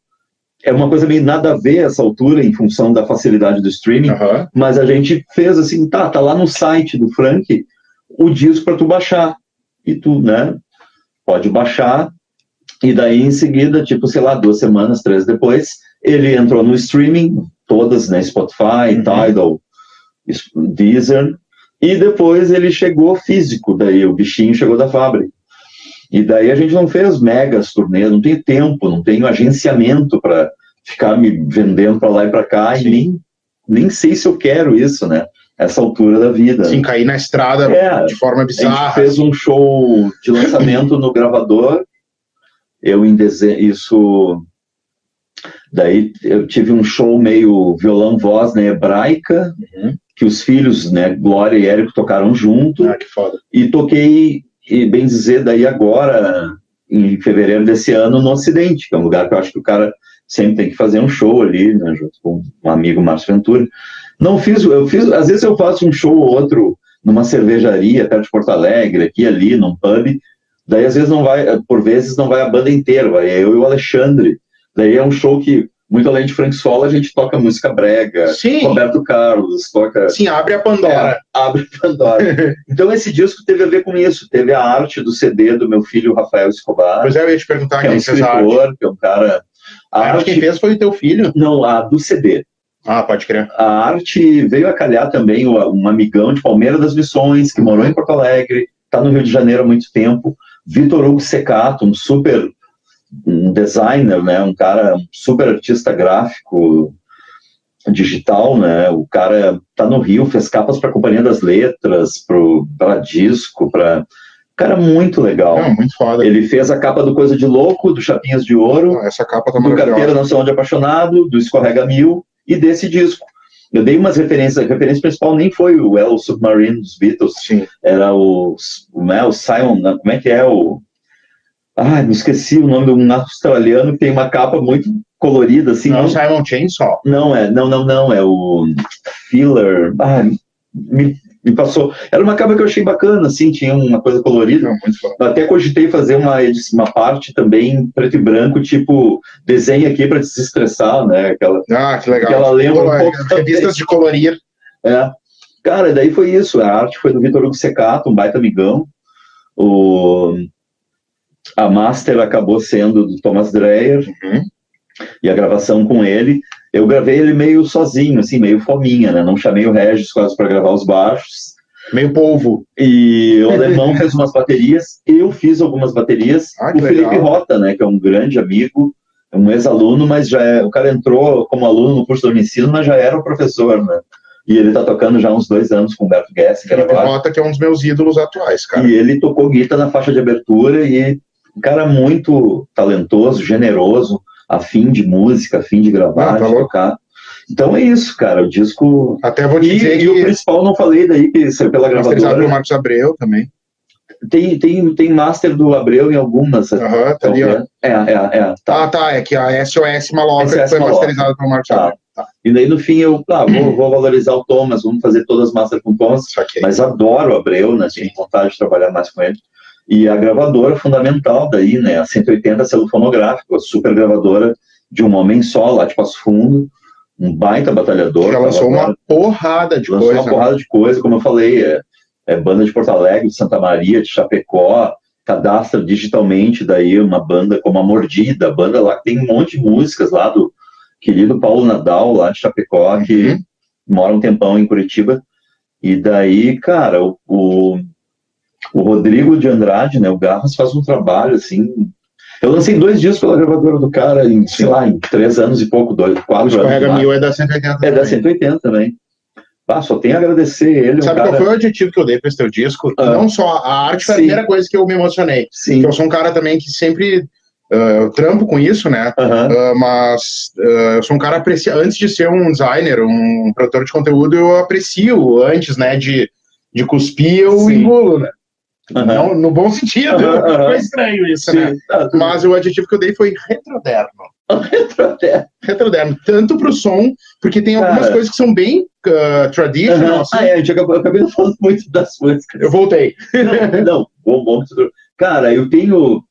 é uma coisa meio nada a ver essa altura em função da facilidade do streaming, uhum. mas a gente fez assim, tá, tá lá no site do Frank o disco para tu baixar. E tu, né, pode baixar e daí em seguida, tipo, sei lá, duas semanas, três depois, ele entrou no streaming, todas, né, Spotify, uhum. Tidal, Deezer, e depois ele chegou físico, daí o bichinho chegou da fábrica. E daí a gente não fez megas turnês, não tem tempo, não tenho agenciamento para ficar me vendendo para lá e para cá Sim. e nem, nem sei se eu quero isso, né? Essa altura da vida. Sim, cair na estrada é, de forma bizarra. A gente fez um show de lançamento no gravador. Eu em dezembro, isso Daí eu tive um show meio violão-voz, né, hebraica, uhum. que os filhos, né, Glória e Érico tocaram junto. Ah, que foda. E toquei e bem dizer, daí agora, em fevereiro desse ano, no Ocidente, que é um lugar que eu acho que o cara sempre tem que fazer um show ali, né, junto com um amigo Márcio Ventura. Não fiz, eu fiz, às vezes eu faço um show ou outro numa cervejaria perto de Porto Alegre, aqui ali, num pub, Daí às vezes não vai, por vezes não vai a banda inteira, vai eu e o Alexandre. Daí é um show que muito além de Frank Sola, a gente toca música brega, Sim. Roberto Carlos, toca. Sim, abre a Pandora. É, abre a Pandora. então esse disco teve a ver com isso. Teve a arte do CD do meu filho Rafael Escobar. Pois é, eu ia te perguntar que é um escritor, que é um cara. A, a arte quem fez foi o teu filho? Não, a do CD. Ah, pode crer. A arte veio a calhar também um amigão de Palmeira das Missões, que morou em Porto Alegre, está no Rio de Janeiro há muito tempo. Vitor Hugo Secato, um super um designer, né, um cara um super artista gráfico digital, né, o cara tá no Rio, fez capas para a Companhia das Letras, para disco, para cara muito legal. Não, muito foda. Ele fez a capa do Coisa de Louco, do Chapinhas de Ouro, Não, essa capa tá do Carteira Não Sei Onde Apaixonado, do Escorrega Mil e desse disco. Eu dei umas referências, a referência principal nem foi o El Submarine dos Beatles, Sim. era o, o, é, o Simon, como é que é o Ai, me esqueci o nome de um australiano que tem uma capa muito colorida, assim. Não, é não Simon Chainsaw. Não, é, não, não, não, é o Filler. Ah, me, me passou. Era uma capa que eu achei bacana, assim, tinha uma coisa colorida. Não, até cogitei fazer uma, uma parte também preto e branco, tipo, desenho aqui para desestressar, né? Aquela, ah, que legal. Aquela lembra Pô, um pouco. É, revistas de colorir. É. Cara, daí foi isso. A arte foi do Vitor Hugo Secato, um baita amigão. O a master acabou sendo do Thomas Dreyer uhum. e a gravação com ele. Eu gravei ele meio sozinho, assim, meio fominha, né? Não chamei o Regis quase para gravar os baixos. Meio polvo. E o alemão fez umas baterias, eu fiz algumas baterias. Ah, o Felipe legal. Rota, né? Que é um grande amigo, um ex-aluno, mas já é, o cara entrou como aluno no curso do ensino, mas já era o professor, né? E ele tá tocando já há uns dois anos com o Humberto Guess, Felipe Rota, que é um dos meus ídolos atuais, cara. E ele tocou guitarra na faixa de abertura e um cara muito talentoso, generoso, afim de música, afim de gravar, Ah, tá de tocar. Então é isso, cara. O disco. Até vou te E, dizer e o que principal não falei daí, que saiu pela masterizado gravadora. pelo Marcos Abreu também. Tem, tem, tem master do Abreu em algumas. Aham, tá ali, ó. É, é, é. Tá. Ah, tá, é que a SOS que foi masterizada pelo Marcos Tá. Abreu. Tá, E daí no fim eu ah, vou, vou valorizar o Thomas, vamos fazer todas as masters com o Thomas. Mas adoro o Abreu, né? Tenho vontade de trabalhar mais com ele. E a gravadora fundamental daí, né? A 180 selo fonográfico, a super gravadora de um homem só, lá de Passo Fundo, um baita batalhador. Já lançou uma porrada de lançou coisa. uma porrada de coisa, como eu falei, é, é banda de Porto Alegre, de Santa Maria, de Chapecó, cadastra digitalmente daí uma banda como a Mordida, a banda lá que tem um monte de músicas lá do querido Paulo Nadal, lá de Chapecó, que Uhum. mora um tempão em Curitiba. E daí, cara, o, o, o Rodrigo de Andrade, né, o Garras, faz um trabalho assim. Eu lancei dois discos pela gravadora do cara em, sei lá, em três anos e pouco, dois, O quatro anos. Escorrega lá. Mil é da 180 É da também. 180 também. Ah, só tenho a agradecer ele. um Sabe cara... qual foi o adjetivo que eu dei para esse teu disco? Ah. Não só a arte foi a primeira coisa que eu me emocionei. Sim. Eu sou um cara também que sempre eu trampo com isso, né? Aham. Ah, mas ah, eu sou um cara aprecia antes de ser um designer, um produtor de conteúdo, eu aprecio antes, né, de, de cuspir, eu Sim. engulo, né? Aham. Não, no bom sentido. Foi estranho isso, né? Sim. Ah, tudo Mas o adjetivo que eu dei foi retroderno. até. Retroderno, tanto pro som, porque tem algumas Cara. coisas que são bem ah, traditional, Aham. assim. Ah, é, a gente acabou, eu acabei falando muito das músicas. Eu voltei. Não, não, bom, bom. Cara, eu tenho.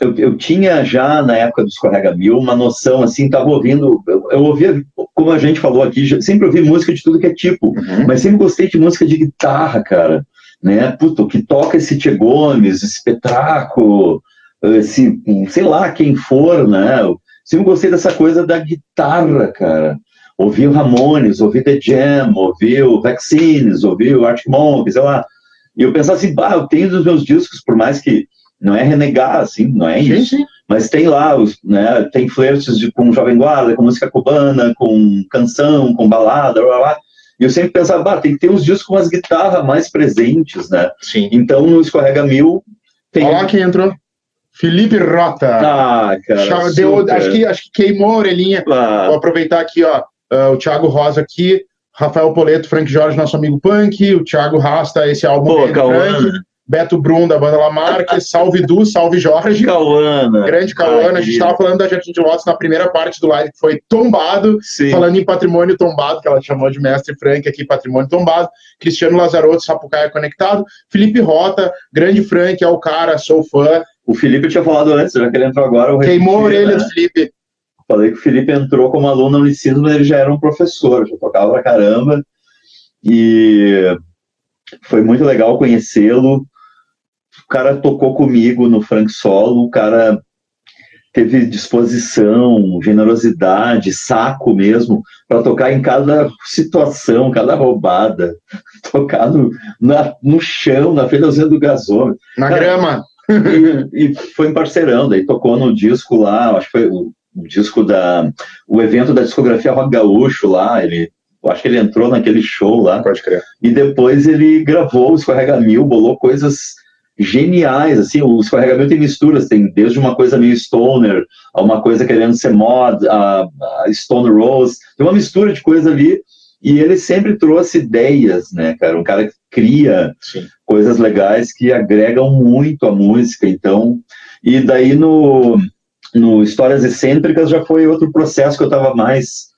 Eu, eu tinha já na época do Escorrega Mil uma noção assim, tava ouvindo. Eu, eu ouvia, como a gente falou aqui, sempre ouvi música de tudo que é tipo, Uhum. mas sempre gostei de música de guitarra, cara. Né? Puta, que toca esse Tchê Gomes, esse Petraco, esse, sei lá, quem for, né? Eu sempre gostei dessa coisa da guitarra, cara. Ouvi o Ramones, ouvi The Jam, ouvi o Vaccines, ouvi o Arctic Monkeys, sei lá. E eu pensava assim, bah, eu tenho dos meus discos, por mais que não é renegar, assim, não é Sim, isso. sim. Mas tem lá, os, né, tem flertes de, com Jovem Guarda, com música cubana, com canção, com balada, blá, blá, blá. E eu sempre pensava, tem que ter uns discos com as guitarras mais presentes, né? Sim. Então, no Escorrega Mil, tem... Olha quem entrou. Felipe Rota. Ah, cara, Chama- deu- acho, que, acho que queimou a orelhinha. Ah, Vou aproveitar aqui, ó. ah, o Thiago Rosa aqui, Rafael Poleto, Frank Jorge, nosso amigo punk, o Thiago Rasta, esse álbum Pô, Cauã. Frank. Beto Brum, da banda Lamarque, salve Du, salve Jorge. Cauana. Grande Cauana. a gente estava falando da Jardim de Lotus na primeira parte do live, que foi tombado. Sim. Falando em patrimônio tombado, que ela chamou de mestre Frank aqui, patrimônio tombado. Cristiano Lazarotto, Sapucaia conectado. Felipe Rota, grande Frank, é o cara, sou fã. O Felipe tinha falado antes, já que ele entrou agora. Queimou a orelha né? do Felipe. Falei que o Felipe entrou como aluno no ensino, mas ele já era um professor, já tocava pra caramba. E foi muito legal conhecê-lo o cara tocou comigo no Frank Solo, o cara teve disposição, generosidade, saco mesmo, para tocar em cada situação, cada roubada, tocar no, na, no chão, na frente do gasômetro. Na cara, grama. E, e, foi um parceirão, daí tocou no disco lá, acho que foi o, o disco da. o evento da discografia Rock Gaúcho lá, ele. Eu acho que ele entrou naquele show lá. Pode crer. E depois ele gravou o Escorrega Mil, bolou coisas geniais, assim, o escorregamento tem misturas, tem desde uma coisa meio stoner, a uma coisa querendo ser mod, a, a Stone Rose, tem uma mistura de coisa ali, e ele sempre trouxe ideias, né, cara, um cara que cria Sim. coisas legais que agregam muito a música, então, e daí no, no Histórias Excêntricas já foi outro processo que eu estava mais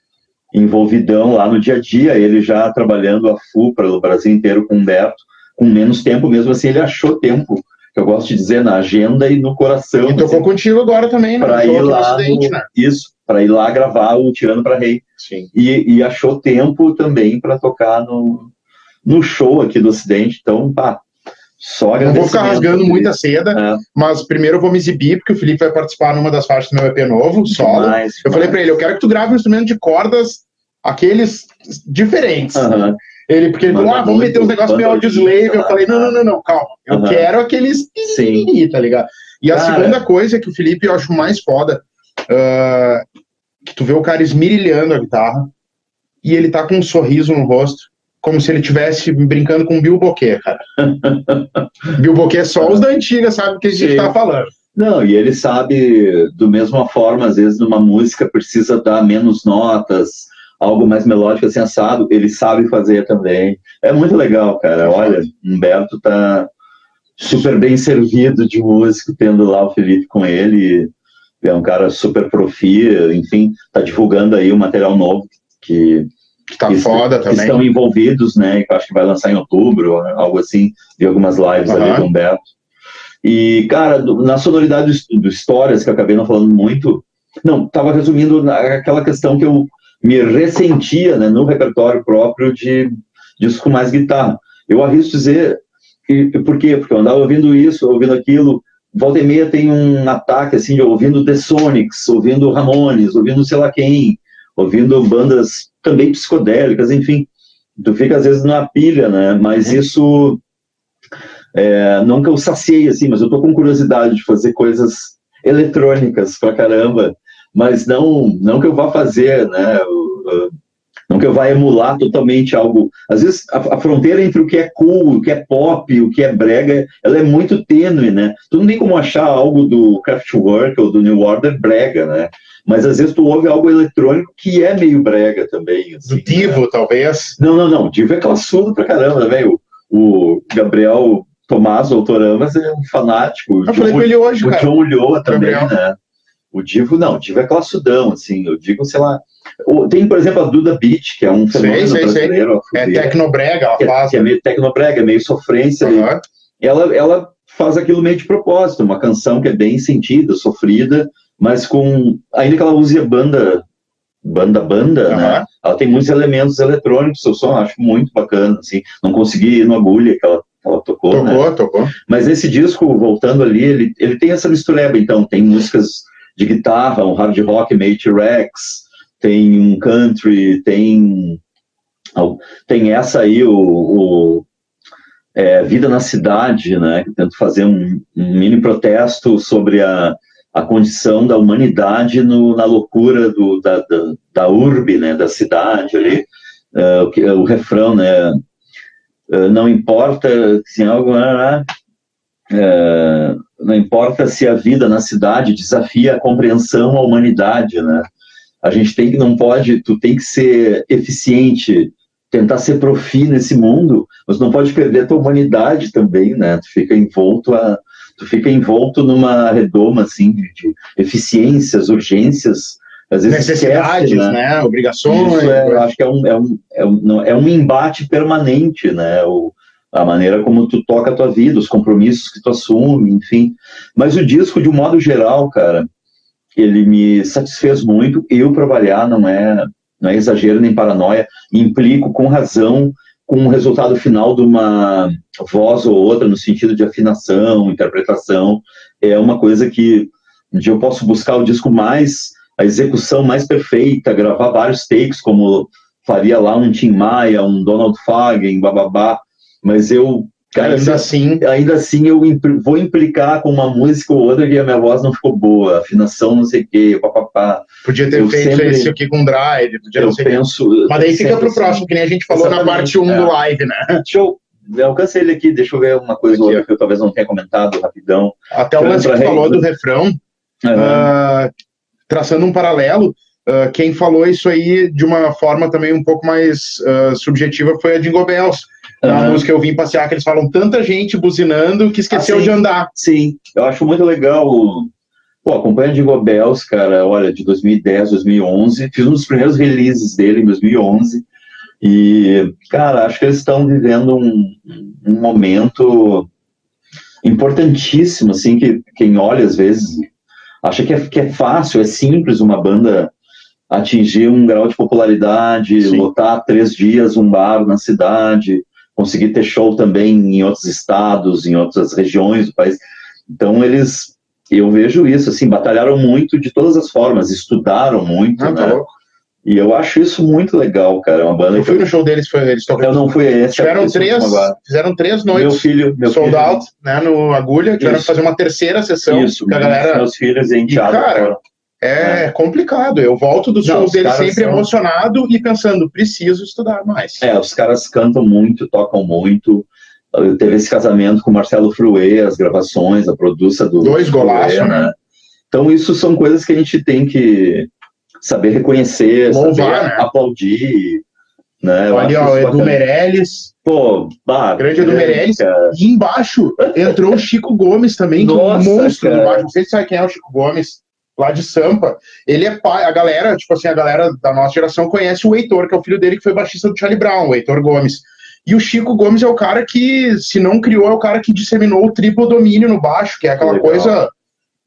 envolvidão lá no dia a dia, ele já trabalhando a FU para o Brasil inteiro com o Humberto, com menos tempo, mesmo assim ele achou tempo, eu gosto de dizer, na agenda e no coração. E tocou assim, contigo agora também, né? Para ir lá, acidente, no, né? isso, para ir lá gravar o Tirando para Rei. Sim. E, e achou tempo também para tocar no, no show aqui do Ocidente, então, pá, só Não vou ficar rasgando muita seda, é. mas primeiro eu vou me exibir, porque o Felipe vai participar numa das faixas do meu EP novo, solo. Demais, eu demais. falei para ele, eu quero que tu grave um instrumento de cordas, aqueles diferentes. Uhum. Ele, porque ele falou, ah, vamos meter uns negócios meio audioslave. Eu falei, não, não, não, não, calma. Eu uhum. quero aqueles Sim. tá ligado? E a cara. segunda coisa que o Felipe eu acho mais foda, uh, que tu vê o cara esmirilhando a guitarra e ele tá com um sorriso no rosto, como se ele estivesse brincando com o Bill Bokeh, cara. Bill Bokeh é só os da antiga, sabe o que a gente Sim. tá falando. Não, e ele sabe, do mesma forma, às vezes numa música precisa dar menos notas, algo mais melódico, assim, assado, ele sabe fazer também. É muito legal, cara. Olha, Humberto tá super bem servido de músico, tendo lá o Felipe com ele. É um cara super profi, enfim, tá divulgando aí o um material novo que que tá que foda que também. estão envolvidos, né? Que eu acho que vai lançar em outubro, algo assim, de algumas lives uhum. ali do Humberto. E, cara, na sonoridade do, do Histórias, que eu acabei não falando muito, não, tava resumindo aquela questão que eu me ressentia né, no repertório próprio de disco com mais guitarra. Eu arrisco dizer, e, por quê? Porque eu andava ouvindo isso, ouvindo aquilo, volta e meia tem um ataque, assim, de ouvindo The Sonics, ouvindo Ramones, ouvindo sei lá quem, ouvindo bandas também psicodélicas, enfim, tu fica às vezes na pilha, né, mas uhum. isso, é, não que eu saciei, assim, mas eu tô com curiosidade de fazer coisas eletrônicas pra caramba, mas não, não que eu vá fazer, né? Não que eu vá emular totalmente algo. Às vezes a, a, fronteira entre o que é cool, o que é pop, o que é brega, ela é muito tênue, né? Tu não tem como achar algo do Kraftwerk ou do New Order brega, né? Mas às vezes tu ouve algo eletrônico que é meio brega também. Assim, do Divo, né? talvez? Não, não, não. Divo é classudo pra caramba, né, velho? O Gabriel Tomás, o Autoramas, é um fanático. Eu falei com ele hoje, o cara. John Ulloa também, Gabriel. né? O Divo, não, o Divo é classudão, assim, eu digo, sei lá. Tem, por exemplo, a Duda Beat, que é um fenômeno sei, sei, brasileiro. Sei. É tecnobrega, ela é, faz. Que é meio tecnobrega, meio sofrência. Uhum. Ela, ela faz aquilo meio de propósito, uma canção que é bem sentida, sofrida, mas com. Ainda que ela use a banda, banda, banda, uhum. né? Ela tem muitos elementos eletrônicos, eu só acho muito bacana, assim. Não consegui ir no agulha que ela ela tocou, tocou, né? tocou. Mas esse disco, voltando ali, ele, ele tem essa mistureba, então, tem músicas de guitarra, um hard rock meio T-Rex, tem um country, tem tem essa aí, o, o é, Vida na Cidade, né, tento fazer um, um, mini protesto sobre a, a condição da humanidade no, na loucura do, da, da, da urbe, né, da cidade ali, uh, o, o refrão, né, uh, não importa se algo... Uh, não importa se a vida na cidade desafia a compreensão à humanidade, né? A gente tem que não pode, tu tem que ser eficiente tentar ser profi nesse mundo, mas não pode perder a tua humanidade também, né? Tu fica envolto a, tu fica envolto numa redoma assim de, de eficiências, urgências, às vezes necessidades, esquece, né? né? Obrigações. Isso é, acho que é um, é um, é um, é um embate permanente, né? O, a maneira como tu toca a tua vida, os compromissos que tu assume, enfim. Mas o disco, de um modo geral, cara, ele me satisfez muito. Eu trabalhar não é, não é exagero nem paranoia, implico com razão com o resultado final de uma voz ou outra, no sentido de afinação, interpretação. É uma coisa que eu posso buscar o disco mais, a execução mais perfeita, gravar vários takes, como faria lá um Tim Maia, um Donald Fagen, bababá, mas eu Cara, ainda assim, ainda assim eu impl vou implicar com uma música ou outra que a minha voz não ficou boa, afinação não sei o quê, papapá. Podia ter eu feito sempre, esse aqui com drive, podia eu penso, Mas daí fica pro assim, próximo, que nem a gente falou na parte 1 é. do live, né? Deixa eu, eu alcancei ele aqui, deixa eu ver uma coisa outra que eu talvez não tenha comentado rapidão. Até o lance que tu falou do refrão, uhum. uh, traçando um paralelo, uh, quem falou isso aí de uma forma também um pouco mais uh, subjetiva foi a Jingle Bells na uhum. música Eu Vim Passear, que eles falam tanta gente buzinando que esqueceu ah, de andar. Sim, eu acho muito legal. Pô, acompanha de Bells, cara, olha, de 2010, 2011. Fiz um dos primeiros releases dele em 2011. E, cara, acho que eles estão vivendo um, um momento importantíssimo, assim, que quem olha às vezes acha que é, que é fácil, é simples uma banda atingir um grau de popularidade, Sim. lotar três dias um bar na cidade, conseguir ter show também em outros estados, em outras regiões do país. Então eles, eu vejo isso, assim, batalharam muito de todas as formas, estudaram muito, ah, tá né? Tá e eu acho isso muito legal, cara. É uma banda. Eu fui no show deles, foi, eles tocaram. Eu não fui esse. Tiveram três, fizeram três noites. Meu filho, meu sold filho. out, né, no Agulha. Tiveram que fazer uma terceira sessão. Isso. Com a galera. Meus filhos. E, cara, é, é, complicado. Eu volto dos shows dele sempre são... emocionado e pensando, preciso estudar mais. É, os caras cantam muito, tocam muito. Eu teve esse casamento com o Marcelo Fruê, as gravações, a produção do. Dois golaços, né? né? Então, isso são coisas que a gente tem que saber reconhecer, Louvar, saber né? aplaudir. Né? Olha, ó, Edu Meirelles. Pô, bah, grande Edu Meirelles. E embaixo entrou o Chico Gomes também, que Nossa, é um monstro cara. embaixo. Não sei se sabe quem é o Chico Gomes lá de Sampa, ele é pai, a galera, tipo assim, a galera da nossa geração conhece o Heitor, que é o filho dele que foi baixista do Charlie Brown, o Heitor Gomes. E o Chico Gomes é o cara que, se não criou, é o cara que disseminou o triplo domínio no baixo, que é aquela Legal. coisa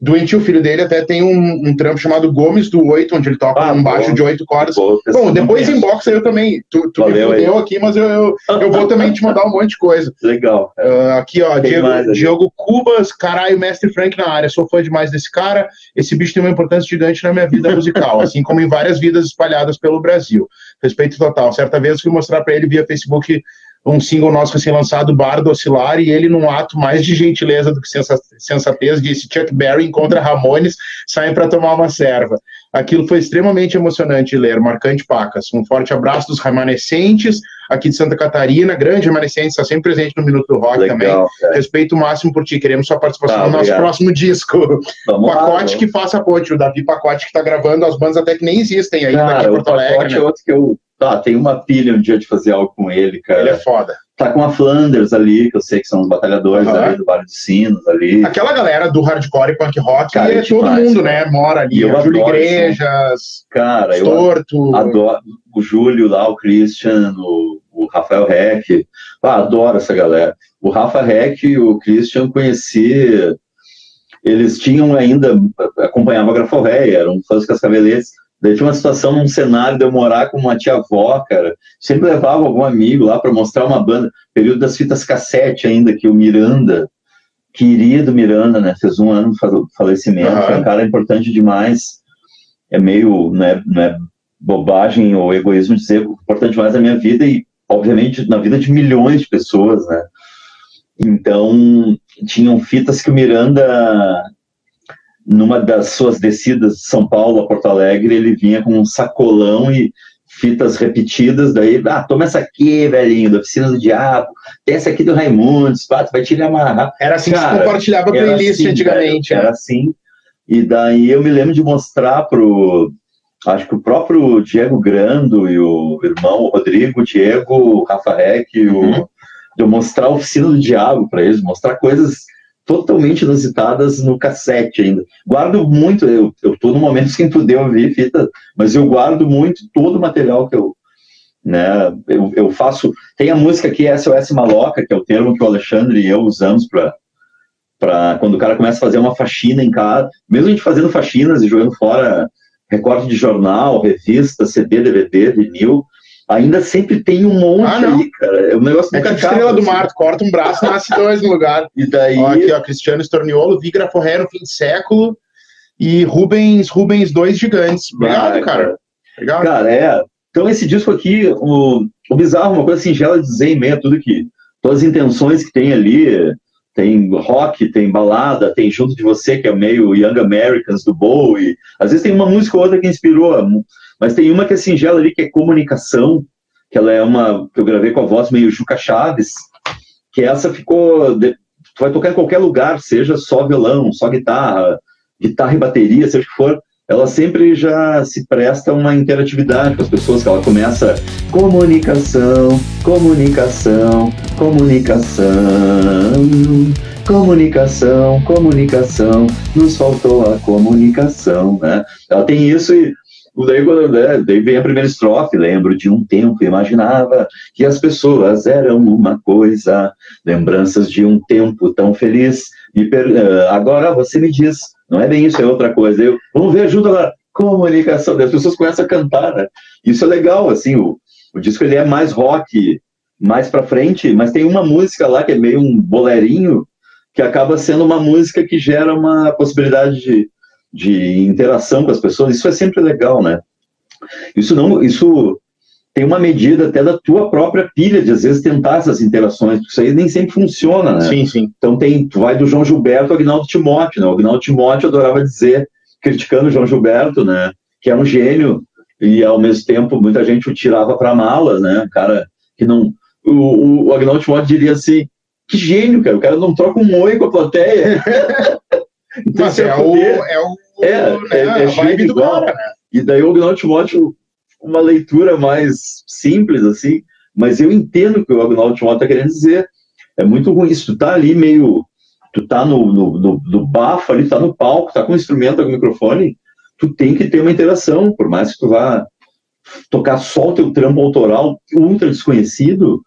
doentio, o filho dele até tem um, um trampo chamado Gomes do Oito, onde ele toca ah, um baixo de oito cordas. Bom, depois inbox eu também. Tu, tu me fudeu aqui, mas eu, eu, eu, vou também te mandar um monte de coisa. Legal. Uh, aqui, ó, Diego, Diogo Cubas, caralho, mestre Frank na área. Sou fã demais desse cara. Esse bicho tem uma importância gigante na minha vida musical, assim como em várias vidas espalhadas pelo Brasil. Respeito total. Certa vez fui mostrar para ele via Facebook um single nosso recém-lançado, Bardo Oscilar, e ele, num ato mais de gentileza do que sensatez, disse: Chuck Berry encontra Ramones, saem para tomar uma serva. Aquilo foi extremamente emocionante de ler, marcante pacas. Um forte abraço dos remanescentes aqui de Santa Catarina, grande remanescente, está sempre presente no Minuto do Rock Legal, também. Cara. Respeito máximo por ti, queremos sua participação tá, no nosso próximo disco. Vamos Pacote lá, que faça ponte, o Davi Pacote que está gravando as bandas até que nem existem ainda aqui em Porto Alegre. Né? é outro que eu Tá, tem uma pilha um dia de fazer algo com ele, cara. Ele é foda. Tá com a Flanders ali, que eu sei que são os batalhadores uhum. ali do Vale dos Sinos ali. Aquela galera do hardcore e punk rock, cara, é, é todo mundo, né? Mora ali. eu Júlio Igrejas, cara, Torto. Eu adoro o Júlio lá, o Christian, o, o Rafael Heck. Ah, adoro essa galera. O Rafa Heck e o Christian conheci. Eles tinham ainda, acompanhava a Graforreia, eram fãs Cascaveletes Daí tinha uma situação num cenário de eu morar com uma tia-avó, cara. Sempre levava algum amigo lá para mostrar uma banda. Período das fitas cassete ainda, que o Miranda, querido Miranda, né? Fez um ano do falecimento. Uhum. Foi um cara importante demais. É meio, não é, não é bobagem ou egoísmo dizer importante demais na minha vida e, obviamente, na vida de milhões de pessoas, né? Então, tinham fitas que o Miranda numa das suas descidas de São Paulo a Porto Alegre, ele vinha com um sacolão e fitas repetidas, daí, ah, toma essa aqui, velhinho, da Oficina do Diabo, tem essa aqui do Raimundos, pá, tu vai te amarrar. Era assim Cara, que se compartilhava playlist assim, antigamente. Era, né? era assim, e daí eu me lembro de mostrar pro, acho que o próprio Diego Grando e o irmão Rodrigo, Diego, o Rafa Reck, uhum. o, de eu mostrar a oficina do diabo para eles, mostrar coisas totalmente inusitadas no cassete ainda. Guardo muito, eu, eu tô no momento sem poder ouvir fita, mas eu guardo muito todo o material que eu, né, eu, eu faço, tem a música aqui, SOS Maloca, que é o termo que o Alexandre e eu usamos para para quando o cara começa a fazer uma faxina em casa, mesmo a gente fazendo faxinas e jogando fora recorte de jornal, revista, CD, DVD, vinil, ainda sempre tem um monte ah, ali, cara. É um negócio é tipo estrela assim. do mar, corta um braço, nasce dois no lugar. E daí... Ó, aqui, ó, Cristiano Storniolo, Vigra Forré no fim de século e Rubens, Rubens Dois Gigantes. Obrigado, ah, cara. Obrigado. Cara, é... Então esse disco aqui, o, o bizarro, uma coisa singela de dizer em meio a tudo que... Todas as intenções que tem ali, tem rock, tem balada, tem Junto de Você, que é meio Young Americans do Bowie. Às vezes tem uma música ou outra que inspirou, mas tem uma que é singela ali, que é comunicação, que ela é uma que eu gravei com a voz meio Juca Chaves, que essa ficou. Tu vai tocar em qualquer lugar, seja só violão, só guitarra, guitarra e bateria, seja o que for ela sempre já se presta uma interatividade com as pessoas, que ela começa comunicação, comunicação, comunicação, comunicação, comunicação, nos faltou a comunicação, né? Ela tem isso e Daí, né, daí vem a primeira estrofe, lembro de um tempo, imaginava que as pessoas eram uma coisa, lembranças de um tempo tão feliz, per... Ah, agora você me diz, não é bem isso, é outra coisa. Eu, vamos ver, ajuda lá, comunicação, as pessoas começam a cantar, né? Isso é legal, assim, o, o disco ele é mais rock, mais para frente, mas tem uma música lá que é meio um bolerinho, que acaba sendo uma música que gera uma possibilidade de de interação com as pessoas, isso é sempre legal, né? Isso não, isso tem uma medida até da tua própria pilha de às vezes tentar essas interações, porque isso aí nem sempre funciona, né? Sim, sim. Então tem, tu vai do João Gilberto ao Agnaldo Timóteo, né? O Agnaldo Timóteo adorava dizer, criticando o João Gilberto, né? Que é um gênio e ao mesmo tempo muita gente o tirava para mala, né? Cara que não, o, o Agnaldo Timóteo diria assim, que gênio, cara, o cara não troca um oi com a plateia. então, Mas é, é, o, é o é, né, é, é vibe do cara, né? E daí o Agnaldo Timóteo, uma leitura mais simples, assim, mas eu entendo o que o Agnaldo Timóteo está querendo dizer. É muito ruim isso, tu tá ali meio, tu tá no, no, no, no bafo ali, tá no palco, tá com o instrumento, com o microfone, tu tem que ter uma interação, por mais que tu vá tocar só o teu trampo autoral ultra desconhecido,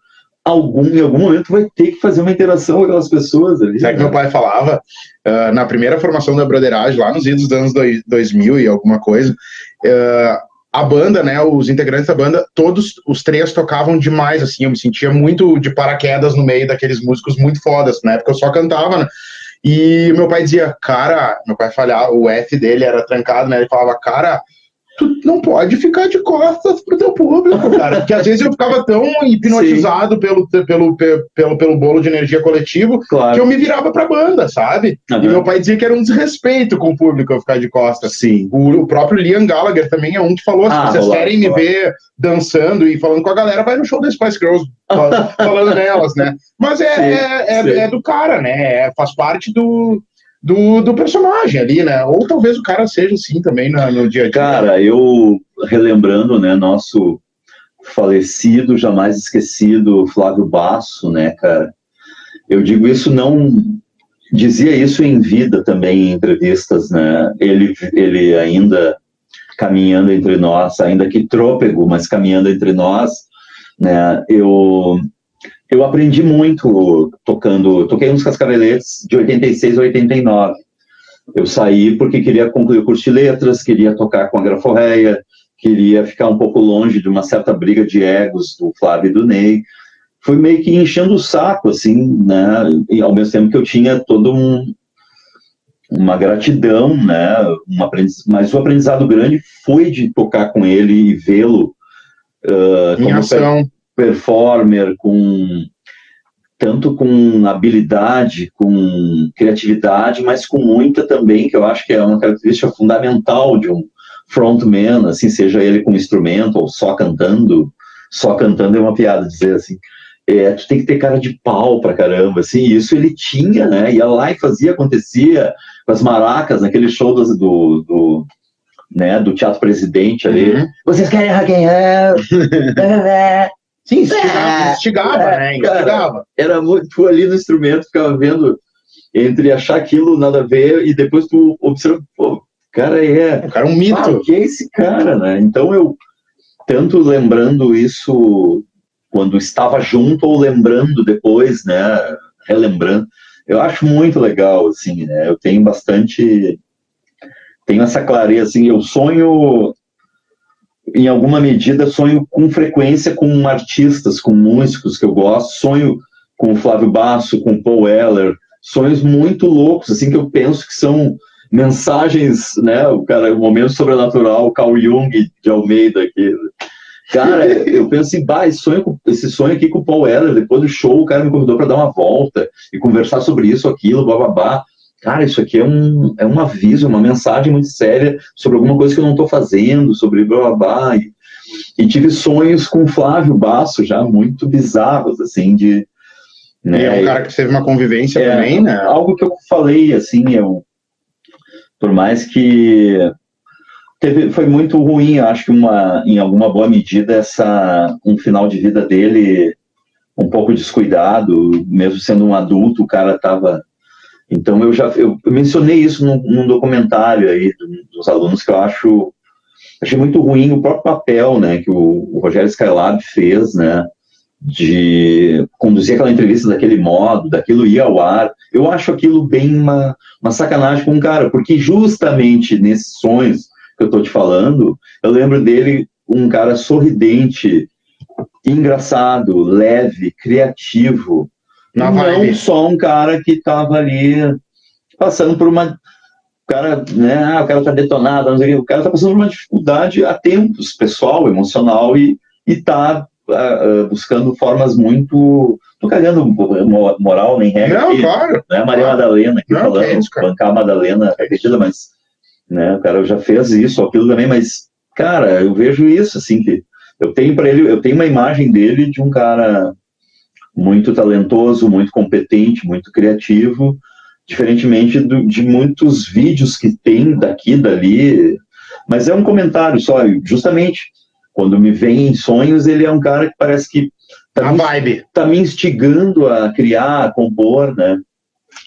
algum, em algum momento vai ter que fazer uma interação com aquelas pessoas ali. Sabe né? que meu pai falava? Uh, na primeira formação da Broderagem, lá nos idos dos anos 2000 e alguma coisa, uh, a banda, né, os integrantes da banda, todos os três tocavam demais, assim, eu me sentia muito de paraquedas no meio daqueles músicos muito fodas, na época eu só cantava, né, e meu pai dizia, cara, meu pai falhava, o F dele era trancado, né, ele falava, cara, tu não pode ficar de costas pro teu público, cara. Porque às vezes eu ficava tão hipnotizado pelo, pelo, pelo, pelo bolo de energia coletivo claro. que eu me virava pra banda, sabe? Uhum. E meu pai dizia que era um desrespeito com o público eu ficar de costas. Sim. O, o próprio Liam Gallagher também é um que falou: ah, se vocês querem me ver dançando e falando com a galera, vai no show da Spice Girls falando nelas, né? Mas é, sim, é, é, é, do cara, né? É, faz parte do do, do personagem ali, né? Ou talvez o cara seja assim também no, no dia a dia. Cara, eu relembrando, né, nosso falecido, jamais esquecido Flávio Basso, né, cara? Eu digo isso não dizia isso em vida também em entrevistas, né? Ele ele ainda caminhando entre nós, ainda que trôpego, mas caminhando entre nós, né? Eu eu aprendi muito tocando, toquei uns cascaveletes de 86 a 89. Eu saí porque queria concluir o curso de letras, queria tocar com a graforreia, queria ficar um pouco longe de uma certa briga de egos do Flávio e do Ney. Fui meio que enchendo o saco, assim, né? E ao mesmo tempo que eu tinha todo um, uma gratidão, né? Um aprendiz... Mas o aprendizado grande foi de tocar com ele e vê-lo uh, em ação performer, com tanto com habilidade, com criatividade, mas com muita também, que eu acho que é uma característica fundamental de um frontman, assim, seja ele com instrumento ou só cantando, só cantando é uma piada dizer assim, é, tu tem que ter cara de pau pra caramba, assim, isso ele tinha, né, ia lá e fazia, acontecia, com as maracas, naquele show do, do, do né, do Teatro Presidente ali. Uhum. Vocês querem rock and roll? Sim, instigava, instigava é, né? Instigava. Cara, era muito, tu ali no instrumento, ficava vendo entre achar aquilo nada a ver e depois tu observa, pô, cara é. O cara é um mito. Ah, que é esse cara, né? Então eu, tanto lembrando isso quando estava junto ou lembrando depois, né? Relembrando, eu acho muito legal, assim, né? Eu tenho bastante. Tenho essa clareza, assim, eu sonho em alguma medida, sonho com frequência com artistas, com músicos que eu gosto, sonho com o Flávio Basso, com o Paul Weller, sonhos muito loucos, assim, que eu penso que são mensagens, né, o cara, o momento sobrenatural, Carl Jung de Almeida aqui. Cara, eu penso assim, bah, esse sonho, esse sonho aqui com o Paul Weller, depois do show, o cara me convidou para dar uma volta e conversar sobre isso, aquilo, bababá. Cara, isso aqui é um, é um aviso, uma mensagem muito séria sobre alguma coisa que eu não estou fazendo, sobre bababá. E, e tive sonhos com o Flávio Basso já muito bizarros, assim, de né? E é um cara que teve uma convivência é, também, né? Algo que eu falei, assim, eu, por mais que teve, foi muito ruim, acho que uma, em alguma boa medida, essa, um final de vida dele um pouco descuidado, mesmo sendo um adulto, o cara estava... Então, eu já eu, eu mencionei isso num, num, documentário aí dos alunos que eu acho... Achei muito ruim o próprio papel, né, que o, o Rogério Skylab fez, né, de conduzir aquela entrevista daquele modo, daquilo ir ao ar. Eu acho aquilo bem uma, uma sacanagem com o cara, porque justamente nesses sonhos que eu estou te falando, eu lembro dele um cara sorridente, engraçado, leve, criativo. Na não vibe. só um cara que estava ali passando por uma. O cara, né, ah, o cara tá detonado, não sei o, o cara tá passando por uma dificuldade há tempos, pessoal, emocional, e, e tá uh, buscando formas muito. Não cagando moral nem regra. Não, aqui, claro. Né? Maria Madalena aqui não, falando, é isso, bancar a Madalena, acredita, mas né, o cara já fez isso, aquilo também, mas, cara, eu vejo isso, assim, que eu tenho para ele, eu tenho uma imagem dele de um cara muito talentoso, muito competente, muito criativo, diferentemente do, de muitos vídeos que tem daqui, dali, mas é um comentário só, justamente quando me vem em sonhos, ele é um cara que parece que tá, a me, vibe. tá me instigando a criar, a compor, né?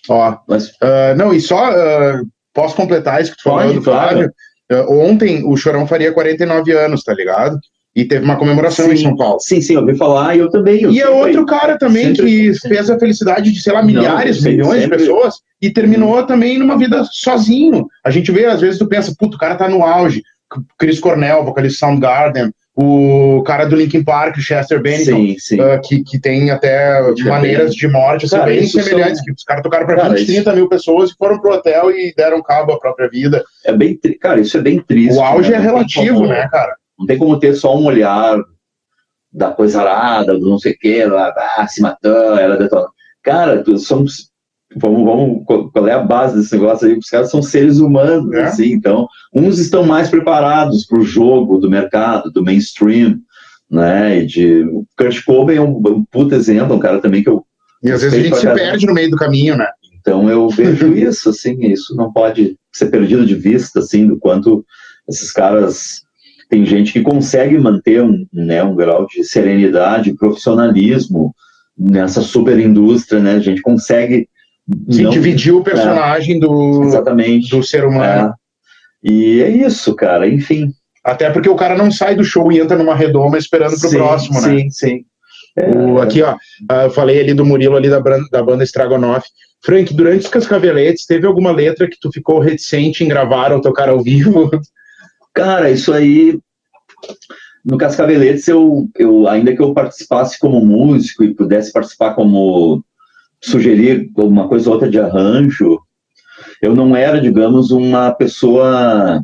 Ó, Mas, uh, não, e só uh, posso completar isso que tu falou do Flávio? Claro. Uh, ontem o Chorão faria 49 anos, tá ligado? E teve uma comemoração sim, em São Paulo. Sim, sim, eu ouvi falar e eu também. Eu e é outro cara também que fez a felicidade de, sei lá, milhares, Não, milhões sempre... de pessoas e terminou também numa vida sozinho. A gente vê, às vezes, tu pensa, puto, o cara tá no auge. Chris Cornell, vocalista Soundgarden, o cara do Linkin Park, Chester Bennington, sim, sim. Uh, que, que tem até maneiras de morte assim, bem semelhantes, são... que os caras tocaram para 20, 30 mil pessoas e foram pro hotel e deram cabo à própria vida. É bem, cara, isso é bem triste. O auge né? é relativo, como, né, cara? Não tem como ter só um olhar da coisa arada, do não sei o que, lá, ah, se matou, ela detonou. Cara, somos vamos, vamos, qual é a base desse negócio aí? Os caras são seres humanos, é. assim, então, uns estão mais preparados para o jogo do mercado, do mainstream, né, e de, o Kurt Cobain é um, um puta exemplo, um cara também que eu... E às vezes a gente se perde no meio do caminho, né? Então eu vejo isso, assim, isso não pode ser perdido de vista, assim, do quanto esses caras... Tem gente que consegue manter um, né, um grau de serenidade, profissionalismo nessa super indústria, né? A gente consegue Sim, não, dividir o personagem é, do, exatamente, do ser humano. É. E é isso, cara, enfim. Até porque o cara não sai do show e entra numa redoma esperando pro sim, próximo, né? Sim, sim. O, aqui, ó, ah, eu falei ali do Murilo ali da, da banda Estragonoff. Frank, durante os Cascaveletes, teve alguma letra que tu ficou reticente em gravar ou tocar ao vivo? Cara, isso aí. No Cascaveletes, eu, eu, ainda que eu participasse como músico e pudesse participar como sugerir alguma coisa ou outra de arranjo. Eu não era, digamos, uma pessoa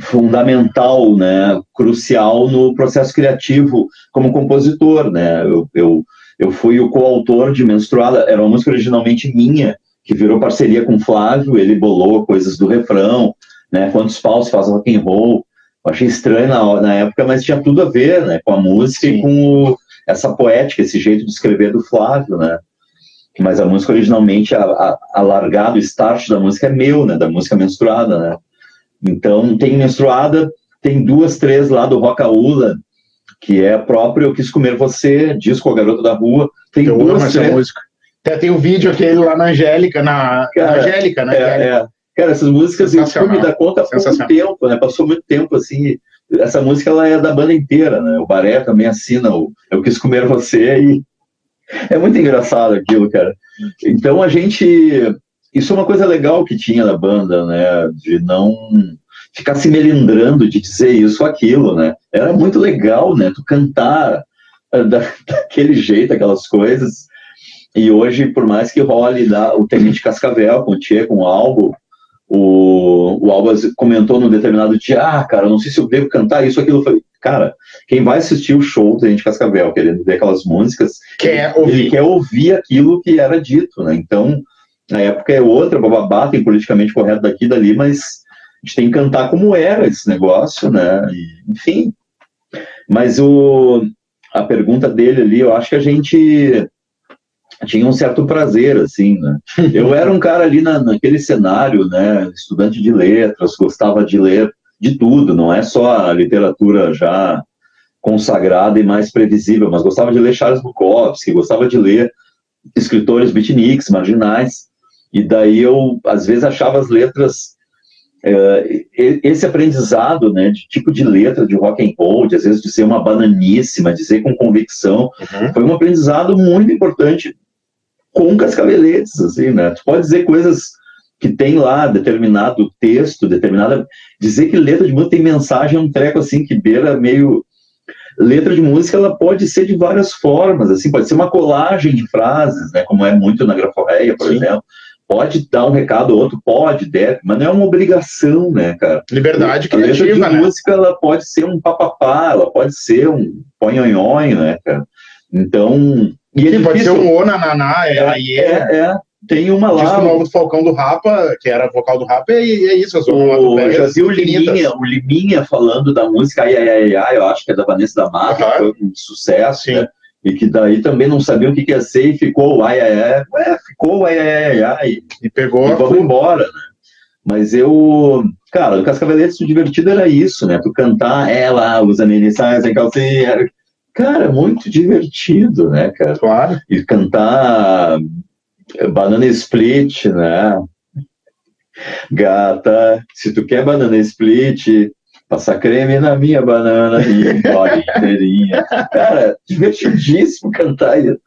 fundamental, né, crucial no processo criativo como compositor, né? Eu, eu, eu fui o coautor de Menstruada, era uma música originalmente minha, que virou parceria com Flávio, ele bolou coisas do refrão, né? Quantos paus faz rock and roll? Eu achei estranho na, na época, mas tinha tudo a ver, né, com a música Sim. e com o, essa poética, esse jeito de escrever do Flávio, né? mas a música originalmente, a, a, a largada, o start da música é meu, né, da música menstruada, né, Então, tem Menstruada, tem duas, três lá do Rocaúla, que é próprio Eu Quis Comer Você, disco A Garota da Rua. Tem Eu duas, três... música. Até tem o vídeo aquele lá na Angélica, na, Cara, na Angélica, né? É, é. Cara, essas músicas eu fui me dar conta há pouco tempo, né? Passou muito tempo, assim. Essa música, ela é da banda inteira, né? O Baré também assina o Eu Quis Comer Você e é muito engraçado aquilo, cara. Então a gente... Isso é uma coisa legal que tinha na banda, né? De não ficar se melindrando de dizer isso ou aquilo, né? Era muito legal, né? Tu cantar eh, da, daquele jeito, aquelas coisas. E hoje, por mais que role lá, o Tenente Cascavel com o Tchê, com o Albo, o, o Albas comentou num determinado dia, ah, cara, não sei se eu devo cantar isso ou aquilo. Falei, cara, quem vai assistir o show do Tenente Cascavel, querendo ver aquelas músicas, Quer ele ouvir. quer ouvir aquilo que era dito, né? Então, a época é outra, bababá, tem politicamente correto daqui e dali, mas a gente tem que cantar como era esse negócio, né? E, enfim. Mas o, a pergunta dele ali, eu acho que a gente tinha um certo prazer, assim, né? Eu era um cara ali na, naquele cenário, né? Estudante de letras, gostava de ler de tudo, não é só a literatura já consagrada e mais previsível, mas gostava de ler Charles Bukowski, gostava de ler escritores beatniks, marginais, e daí eu, às vezes, achava as letras, eh, esse aprendizado, né, de tipo de letra de rock and roll, de às vezes dizer uma bananíssima, dizer com convicção, Uhum. foi um aprendizado muito importante com cascaveletes, assim, né? Tu pode dizer coisas que tem lá determinado texto, determinada dizer que letra de música tem mensagem é um treco assim que beira meio letra de música ela pode ser de várias formas, assim, pode ser uma colagem de frases, né, como é muito na graforreia, por Sim. exemplo. Pode dar um recado ou outro, pode, deve, mas não é uma obrigação, né, cara? Liberdade a letra de né? música ela pode ser um papapá, ela pode ser um ponhonhonho, né, cara? Então, e é Sim, pode ser um O, Nananá, é, aí é. é, é, tem uma lá. Disco novo do Falcão do Rapa, que era vocal do Rapa, e é isso, as O, onomatopeias já vi o infinitas. Liminha, o Liminha falando da música Ai Ai Ai Ai, eu acho que é da Vanessa da Mata, que foi um sucesso, né? E que daí também não sabia o que, que ia ser e ficou o ai ai ai, ué, ficou o ai ai ai ai, E pegou e vamos embora, né? Mas eu, cara, o Cascaveletes o divertido era isso, né? Tu cantar ela, usa minissais em calcinha. Cara, muito divertido, né, cara? Claro. e cantar Banana Split, né? Gata, se tu quer banana split, passa creme na minha banana e engole inteirinha. Cara, divertidíssimo cantar isso.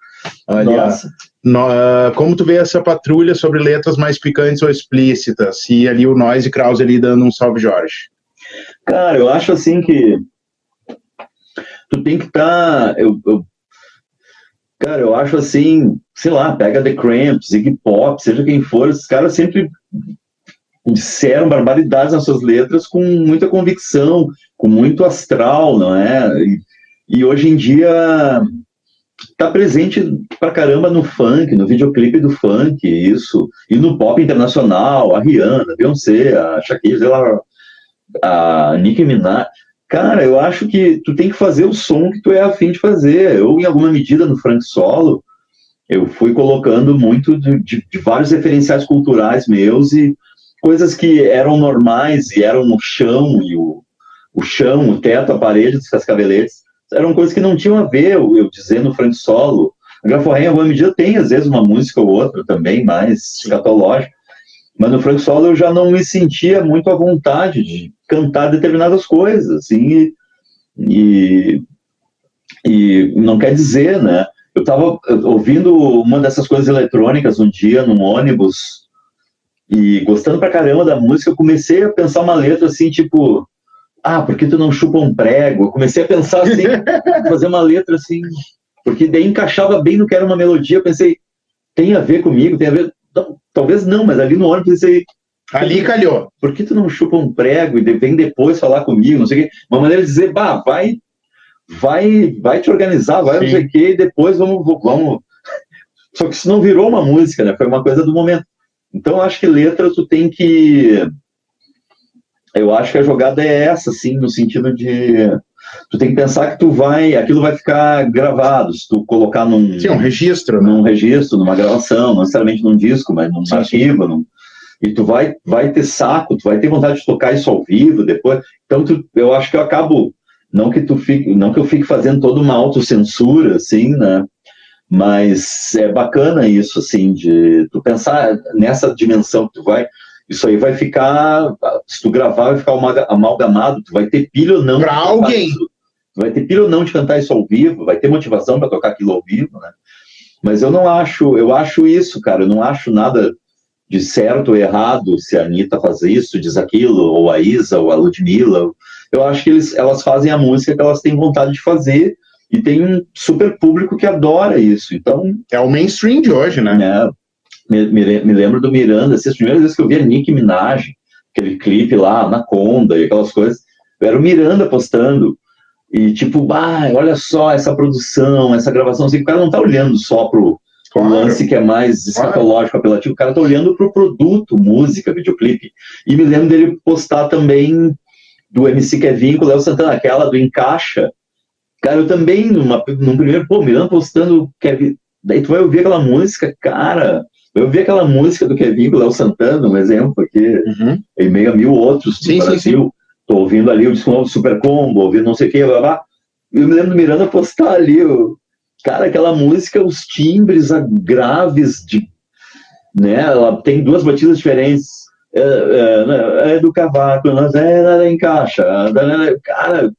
No- ah, como tu vê essa patrulha sobre letras mais picantes ou explícitas? E ali o Noise Krause ali dando um salve, Jorge. Cara, eu acho assim que tu tem que estar. eu, eu- cara, eu acho assim, sei lá, pega The Cramps, Ziggy Pop, seja quem for, esses caras sempre disseram barbaridades nas suas letras com muita convicção, com muito astral, não é? E, e hoje em dia tá presente pra caramba no funk, no videoclipe do funk, isso, e no pop internacional, a Rihanna, a Beyoncé, a Shakira, sei lá, a Nicki Minaj. Cara, eu acho que tu tem que fazer o som que tu é afim de fazer. Eu, em alguma medida, no Frank Solo, eu fui colocando muito de, de- de vários referenciais culturais meus e coisas que eram normais e eram o chão e o, o chão, o teto, a parede dos cascaveletes, eram coisas que não tinham a ver, eu, eu dizer no Frank Solo. A Graforré, em alguma medida, tem, às vezes, uma música ou outra também, mais escatológica. Mas no Frank Solo eu já não me sentia muito à vontade de cantar determinadas coisas, assim, e, e não quer dizer, né? Eu estava ouvindo uma dessas coisas eletrônicas um dia num ônibus e gostando pra caramba da música, eu comecei a pensar uma letra assim, tipo, ah, por que tu não chupa um prego? Eu comecei a pensar assim, fazer uma letra assim, porque daí encaixava bem no que era uma melodia, eu pensei, tem a ver comigo, tem a ver, talvez não, mas ali no ônibus pensei, Ali calhou. por que tu não chupa um prego e vem depois falar comigo, não sei o quê. Uma maneira de dizer, bah, vai, vai, vai te organizar, vai não Sim. sei o quê, e depois vamos, vamos. Só que isso não virou uma música, né? Foi uma coisa do momento. Então, eu acho que letra tu tem que. Eu acho que a jogada é essa, assim, no sentido de. Tu tem que pensar que tu vai. Aquilo vai ficar gravado. Se tu colocar num Sim, um registro, né? num registro, numa gravação, não necessariamente num disco, mas num arquivo, num- e tu vai, vai ter saco, tu vai ter vontade de tocar isso ao vivo depois. Então, tu, eu acho que eu acabo, não que tu fique, não que eu fique fazendo toda uma autocensura, assim, né? Mas é bacana isso, assim, de tu pensar nessa dimensão que tu vai. Isso aí vai ficar, se tu gravar, vai ficar amalgamado, tu vai ter pilha ou não. Para alguém. Isso, tu vai ter pilha ou não de cantar isso ao vivo, vai ter motivação para tocar aquilo ao vivo, né? Mas eu não acho, eu acho isso, cara, eu não acho nada de certo ou errado se a Anitta faz isso, diz aquilo, ou a Isa, ou a Ludmilla. Eu acho que eles, elas fazem a música que elas têm vontade de fazer e tem um super público que adora isso. Então. É o mainstream de hoje, né? É, me, me, me, lembro do Miranda, assim, as primeiras vezes que eu vi a Nick Minaj, aquele clipe lá, na Conda e aquelas coisas, era o Miranda postando. E tipo, ah, olha só essa produção, essa gravação, assim, o cara não tá olhando só pro, claro. lance que é mais escatológico, apelativo, o cara tá olhando pro produto, música, videoclipe. E me lembro dele postar também do MC Kevin com o Léo Santana, aquela do Encaixa. Cara, eu também, numa, num primeiro, pô, Miranda postando Kevin. Daí tu vai ouvir aquela música, cara. Eu vi aquela música do Kevin com o Léo Santana, um exemplo aqui, uhum. e meio a mil outros sim, do Brasil. Sim, sim. Tô ouvindo ali o disco Super Combo, ouvindo não sei o que, blá, blá. Eu me lembro do Miranda postar ali, o, cara, aquela música, os timbres graves, de, né? Ela tem duas batidas diferentes. É, é, é do cavaco, nós é, encaixa. Cara,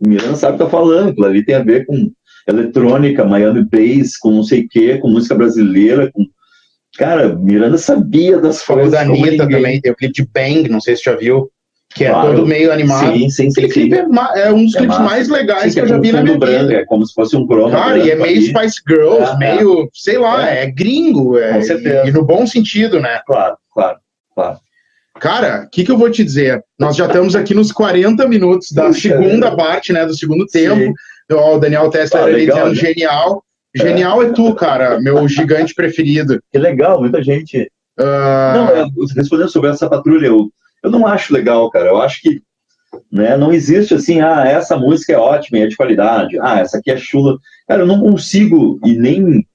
Miranda sabe o que tá falando, aquilo ali tem a ver com eletrônica, Miami Bass, com não sei o que, com música brasileira, com Cara, Miranda sabia das coisas. da Anitta também, tem o clipe de Bang, não sei se você já viu que é todo meio animado. Sim, sim, sim. Aquele é, é, um dos é clipes mais legais sim, que eu já vi na minha branco, vida. É como se fosse um crono. Cara, e é meio ali. Spice Girls, é, meio, sei lá, é, é gringo. É, Com certeza. E, no bom sentido, né? Claro, claro, claro. Cara, o que, que eu vou te dizer? Nós já estamos aqui nos 40 minutos da Puxa, segunda parte, né? Do segundo tempo. Ó, o Daniel Tesla ah, ali dizendo né? genial. Genial é tu, cara, meu gigante preferido. Que legal, muita gente. Uh... Não, respondendo sobre essa patrulha, eu eu não acho legal, cara. Eu acho que né, não existe assim, ah, essa música é ótima e é de qualidade, ah, essa aqui é chula. Cara, eu não consigo, e nem.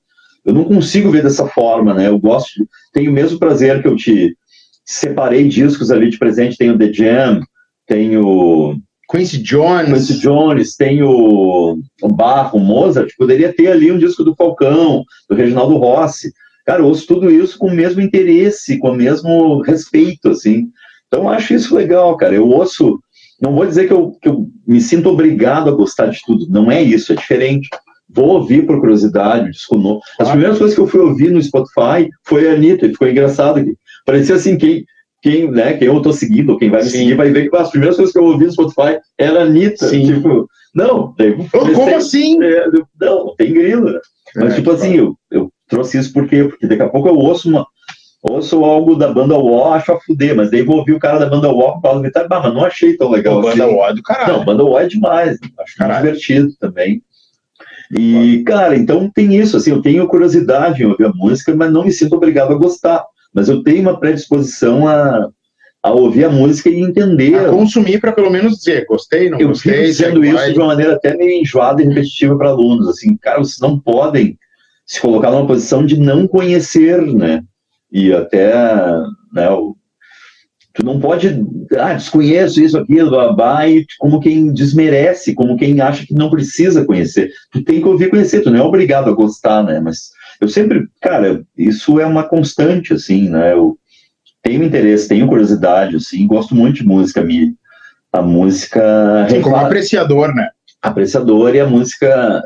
Eu não consigo ver dessa forma, né? Eu gosto, tenho o mesmo prazer que eu te separei discos ali de presente. Tenho The Jam, tenho. Quincy Jones. Quincy Jones, tem o, o Barro, o Mozart, poderia ter ali um disco do Falcão, do Reginaldo Rossi. Cara, eu ouço tudo isso com o mesmo interesse, com o mesmo respeito, assim. Então, eu acho isso legal, cara. Eu ouço, não vou dizer que eu, que eu me sinto obrigado a gostar de tudo, não é isso, é diferente. Vou ouvir por curiosidade, disco novo. As primeiras coisas que eu fui ouvir no Spotify foi a Anitta, e ficou engraçado aqui. Parecia assim, quem, quem, né, quem eu tô seguindo, ou quem vai me Sim. seguir, vai ver que as primeiras coisas que eu ouvi no Spotify era a Anitta. Sim. Tipo, não, daí, comecei, como assim? É, não, tem grilo. Né? Mas, é, tipo assim, eu, eu trouxe isso por quê? Porque daqui a pouco eu ouço uma, ouço algo da banda War, acho a fuder, mas daí vou ouvir o cara da banda War, Paulo Vittar, bah, mas não achei tão legal. O assim. Banda War é do caralho. Não, banda War é demais, acho caralho. divertido também. E, cara, então tem isso, assim, eu tenho curiosidade em ouvir a música, mas não me sinto obrigado a gostar. Mas eu tenho uma predisposição a, a ouvir a música e entender. A consumir para pelo menos dizer, gostei, não eu gostei. Eu fico dizendo isso de uma maneira até meio enjoada e repetitiva para alunos, assim, cara, vocês não podem se colocar numa posição de não conhecer, né? e até né, o, tu não pode, ah, desconheço isso, aquilo, babá, e como quem desmerece, como quem acha que não precisa conhecer. Tu tem que ouvir conhecer, tu não é obrigado a gostar, né? Mas eu sempre, cara, isso é uma constante, assim, né? Eu tenho interesse, tenho curiosidade, assim, gosto muito de música, me, a música... Sim, como apreciador, né? Apreciador e a música...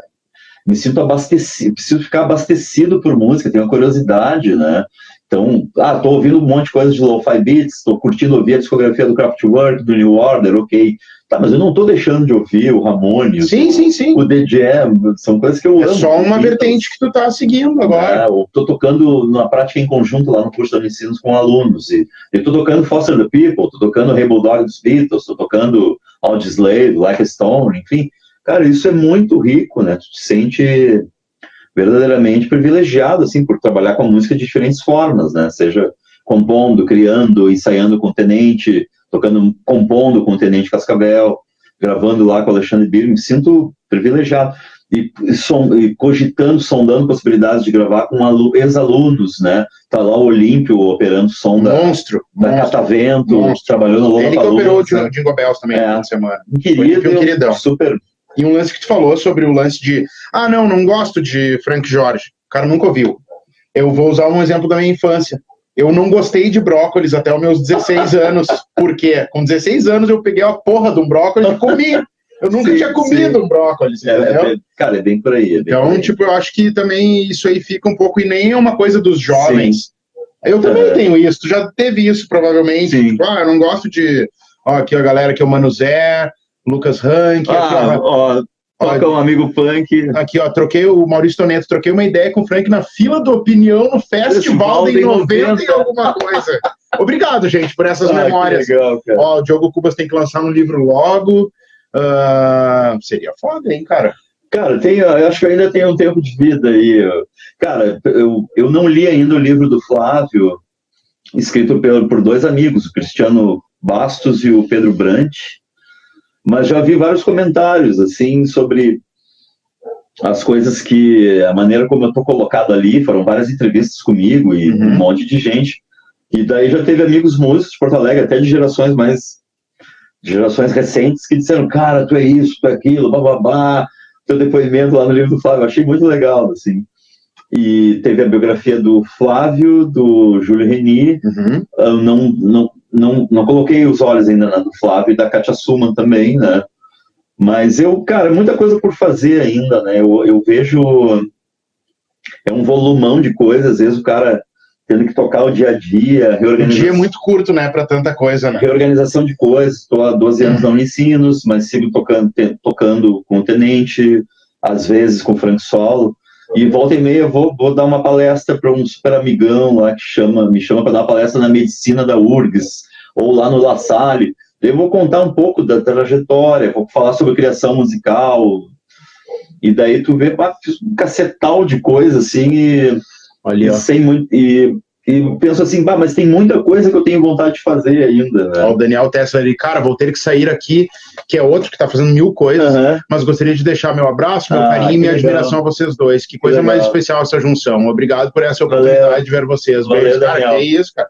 Me sinto abastecido, preciso ficar abastecido por música, tenho uma curiosidade, né? Então, ah, tô ouvindo um monte de coisa de lo-fi beats, tô curtindo ouvir a discografia do Kraftwerk, do New Order, ok. Tá, mas eu não tô deixando de ouvir o Ramones, sim, o, sim, sim. o The Jam, são coisas que eu é amo. É só uma vertente que tu tá seguindo agora. É, eu tô tocando na prática em conjunto lá no curso de ensinos com alunos, e eu tô tocando Foster the People, tô tocando Rainbow Dog dos Beatles, tô tocando Audioslave, Like a Stone, enfim. Cara, isso é muito rico, né? Tu te sente verdadeiramente privilegiado, assim, por trabalhar com música de diferentes formas, né? Seja compondo, criando, ensaiando com o Tenente, tocando, compondo com o Tenente Cascavel, gravando lá com o Alexandre Bir, me sinto privilegiado. e, e, cogitando, sondando possibilidades de gravar com ex-alunos, né? Tá lá o Olímpio operando som da, monstro, da monstro, Catavento, monstro. trabalhando no Ele que operou o Jingle Bells também é. na semana. Querido, um queridão. Super. E um lance que tu falou sobre o lance de, ah, não, não gosto de Frank Jorge. O cara nunca ouviu. Eu vou usar um exemplo da minha infância. Eu não gostei de brócolis até os meus 16 anos. Por quê? Com 16 anos eu peguei a porra de um brócolis e comi. Eu nunca sim, tinha comido sim. um brócolis, é, é, cara, é bem por aí. É bem então, por aí. tipo, eu acho que também isso aí fica um pouco, e nem é uma coisa dos jovens. Sim. Eu também é. tenho isso, tu já teve isso, provavelmente. Tipo, ah, eu não gosto de. Ó, aqui a galera que é o Mano Zé, Lucas Rank. Ah, aqui, ó, Toca um amigo punk. Aqui, ó, troquei o Maurício Toneto, troquei uma ideia com o Frank na fila do Opinião no festival de 90, 90 e alguma coisa. Obrigado, gente, por essas ah, memórias. Legal, ó, o Diogo Cubas tem que lançar um livro logo. Uh, seria foda, hein, cara? Cara, tem, eu acho que ainda tem um tempo de vida aí. Cara, eu, eu não li ainda o livro do Flávio, escrito por, por dois amigos, o Cristiano Bastos e o Pedro Brant, mas já vi vários comentários, assim, sobre as coisas que, a maneira como eu tô colocado ali, foram várias entrevistas comigo e uhum. um monte de gente. E daí já teve amigos músicos de Porto Alegre, até de gerações mais de gerações recentes que disseram, cara, tu é isso, tu é aquilo, bababá, teu depoimento lá no livro do Flávio, eu achei muito legal, assim. E teve a biografia do Flávio, do Júlio Reni, uhum. não, não, não, não coloquei os olhos ainda na do Flávio e da Katia Suman também, né? Mas eu, cara, muita coisa por fazer ainda, né? Eu, eu vejo. É um volumão de coisas, às vezes o cara tendo que tocar o dia a dia, reorganização. O dia é muito curto, né, para tanta coisa, né? Reorganização de coisas. Estou há 12 anos não ensinos, mas sigo tocando, tocando com o Tenente, às vezes com o Frank Solo. E volta e meia vou, vou dar uma palestra para um super amigão lá que chama, me chama para dar uma palestra na medicina da URGS, ou lá no La Salle. Eu vou contar um pouco da trajetória, vou falar sobre criação musical. E daí tu vê, ah, fiz um cacetal de coisa assim, e Ali, ó. Sem muito, e, e penso assim, bah, mas tem muita coisa que eu tenho vontade de fazer ainda. Né? O Daniel Tessa ali, cara, vou ter que sair aqui, que é outro que tá fazendo mil coisas, uhum. mas gostaria de deixar meu abraço, meu ah, carinho e minha legal. admiração a vocês dois. Que coisa mais especial essa junção. Obrigado por essa oportunidade Valeu. de ver vocês. Valeu, Beijo, cara, que é isso, cara.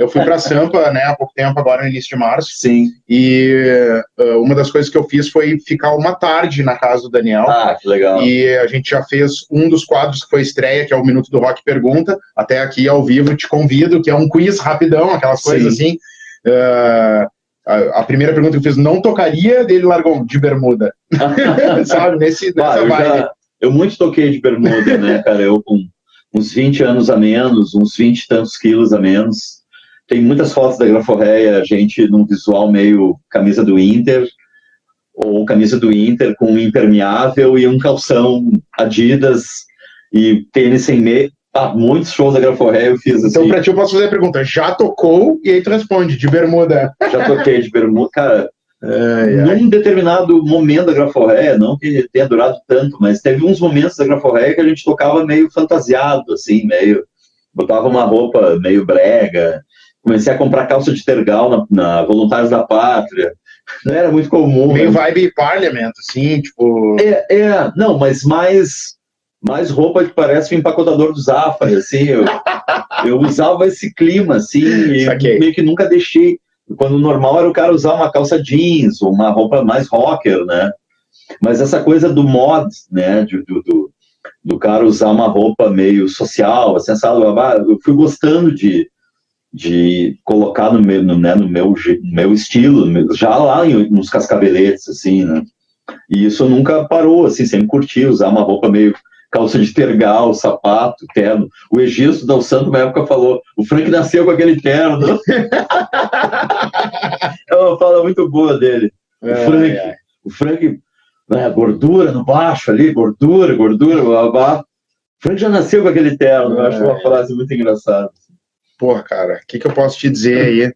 Eu fui para Sampa, né, há pouco tempo, agora no início de março. Sim. E uh, uma das coisas que eu fiz foi ficar uma tarde na casa do Daniel. Ah, que legal. E a gente já fez um dos quadros que foi estreia, que é o Minuto do Rock Pergunta. Até aqui ao vivo te convido, que é um quiz rapidão, aquelas coisas Sim. assim. Uh, a, a, primeira pergunta que eu fiz, não tocaria, dele largou de bermuda. Sabe, nesse, nessa eu vibe. Já, eu muito toquei de bermuda, né, cara? Eu com uns 20 anos a menos, uns 20 e tantos quilos a menos. Tem muitas fotos da Graforreia, a gente num visual meio camisa do Inter, ou camisa do Inter com um impermeável e um calção Adidas e tênis sem meia. Ah, muitos shows da Graforreia eu fiz então, assim. Então, pra ti, eu posso fazer a pergunta: já tocou? E aí tu responde, de bermuda. Já toquei de bermuda. Cara, Ai, ai. Num determinado momento da Graforré, não que tenha durado tanto, mas teve uns momentos da Graforré que a gente tocava meio fantasiado, assim, meio. Botava uma roupa meio brega. Comecei a comprar calça de tergal na, na Voluntários da Pátria. Não era muito comum. Meio né? vibe Parliament, assim, tipo. É, é, não, mas mais. Mais roupa que parece o empacotador do Zafari, assim. Eu, eu usava esse clima, assim, e meio que nunca deixei quando o normal era o cara usar uma calça jeans, uma roupa mais rocker, né? Mas essa coisa do mod, né, do, do, do cara usar uma roupa meio social, assim, sabe? eu fui gostando de, de colocar no meu, no, né, no meu, meu estilo, já lá em, nos cascabeletes, assim, né? E isso nunca parou, assim, sempre curti usar uma roupa meio calça de tergal, sapato, terno. O Egisto da Santo, na época, falou: o Frank nasceu com aquele terno. é uma fala muito boa dele. O é, Frank, é. o Frank né, gordura no baixo ali, gordura, gordura, blá, blá. O Frank já nasceu com aquele terno. Eu acho uma é. frase muito engraçada. Porra, cara, o que, que eu posso te dizer aí?